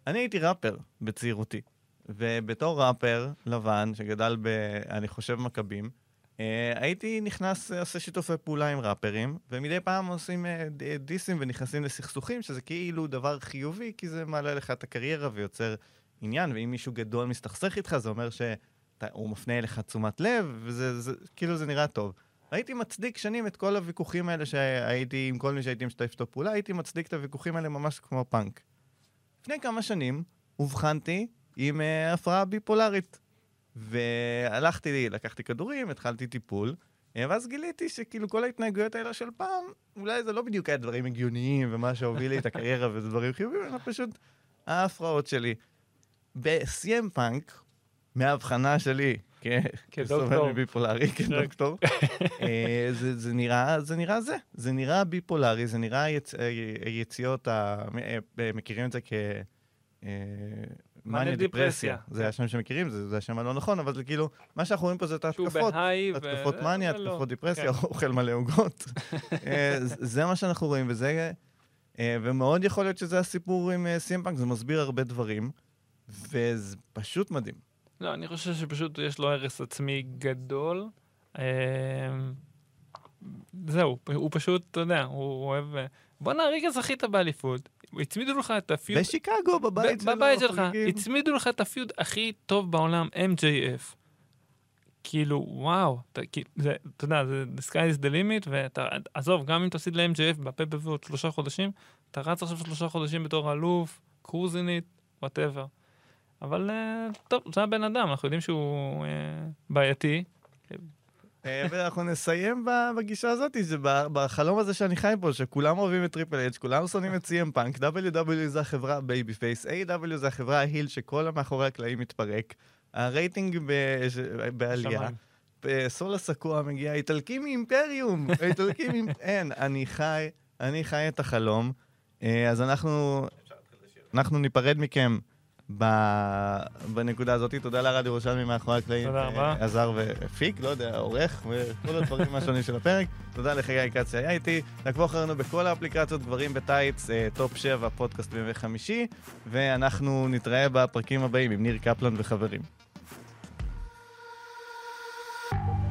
אני הייתי ראפר בצעירותי, ובתור ראפר לבן, שגדל ב... אני חושב מכבים, הייתי נכנס, אה, עושה שיתופי פעולה עם ראפרים, ומדי פעם עושים אה, דיסים ונכנסים לסכסוכים, שזה כאילו דבר חיובי, כי זה מעלה לך את הקריירה ויוצר עניין, ואם מישהו גדול מסתכסך איתך, זה אומר שהוא מפנה אליך תשומת לב, וזה זה, כאילו זה נראה טוב. הייתי מצדיק שנים את כל הוויכוחים האלה שהייתי, עם כל מי שהייתי משתף איתו פעולה, הייתי מצדיק את הוויכוחים האלה ממש כמו פאנק. לפני כמה שנים אובחנתי עם אה, הפרעה ביפולרית. והלכתי, לקחתי כדורים, התחלתי טיפול, אה, ואז גיליתי שכאילו כל ההתנהגויות האלה של פעם, אולי זה לא בדיוק היה דברים הגיוניים ומה שהוביל לי את הקריירה וזה דברים חיוביים, אלא פשוט ההפרעות שלי. בסיים פאנק, מההבחנה שלי. כסובל מביפולרי, כדוקטור, אה, זה, נראה, זה נראה זה, זה נראה ביפולרי, זה נראה יצ... אה, יציאות, אה, מכירים את זה כ... מניה דיפרסיה. זה השם שמכירים, זה, זה השם הלא נכון, אבל זה כאילו, מה שאנחנו רואים פה זה את שהוא ההתקפות. ו- התקפות אה, מניה, לא, התקפות דיפרסיה, כן. אוכל מלא עוגות. אה, זה- מה שאנחנו רואים, וזה... אה, ומאוד יכול להיות שזה הסיפור עם סימפאנק, זה מסביר הרבה דברים, וזה פשוט מדהים. לא, אני חושב שפשוט יש לו הרס עצמי גדול. זהו, הוא פשוט, אתה יודע, הוא אוהב... בואנה, הרגע זכית באליפות, הצמידו לך את ה feud... בשיקגו, בבית שלו, בבית שלך. הצמידו לך את ה feud הכי טוב בעולם, MJF. כאילו, וואו, אתה, יודע, זה the sky is the limit, ואתה, עזוב, גם אם תפסיד ל-MJF ב pay-per-view עוד שלושה חודשים, אתה רץ עכשיו שלושה חודשים בתור אלוף, cruising it, whatever. אבל אה, טוב, זה הבן אדם, אנחנו יודעים שהוא אה, בעייתי. אה, ואנחנו נסיים בגישה הזאת, בחלום הזה שאני חי פה, שכולם אוהבים את טריפל אייג', כולם שונאים את CM פאנק, WWE זה החברה babyface, AEW זה החברה ה heel שכל המאחורי הקלעים מתפרק, הרייטינג בעלייה. אה, סולו סיקואה מגיע, איטלקי מאימפריום, איטלקי מאימפ... אין, אני חי, אני חי את החלום, אה, אז אנחנו, אנחנו ניפרד מכם. בנקודה הזאת. תודה לרד ירושלמי מאחורי הקלעים. תודה רבה. אה, עזר והפיק, לא יודע, עורך, וכל הדברים השונים של הפרק. תודה לחגי כץ שהיה איתי. תעקבו אחרינו בכל האפליקציות, גברים בטייץ, אה, טופ 7, פודקאסט בימי חמישי, ואנחנו נתראה בפרקים הבאים עם ניר קפלן וחברים. thank you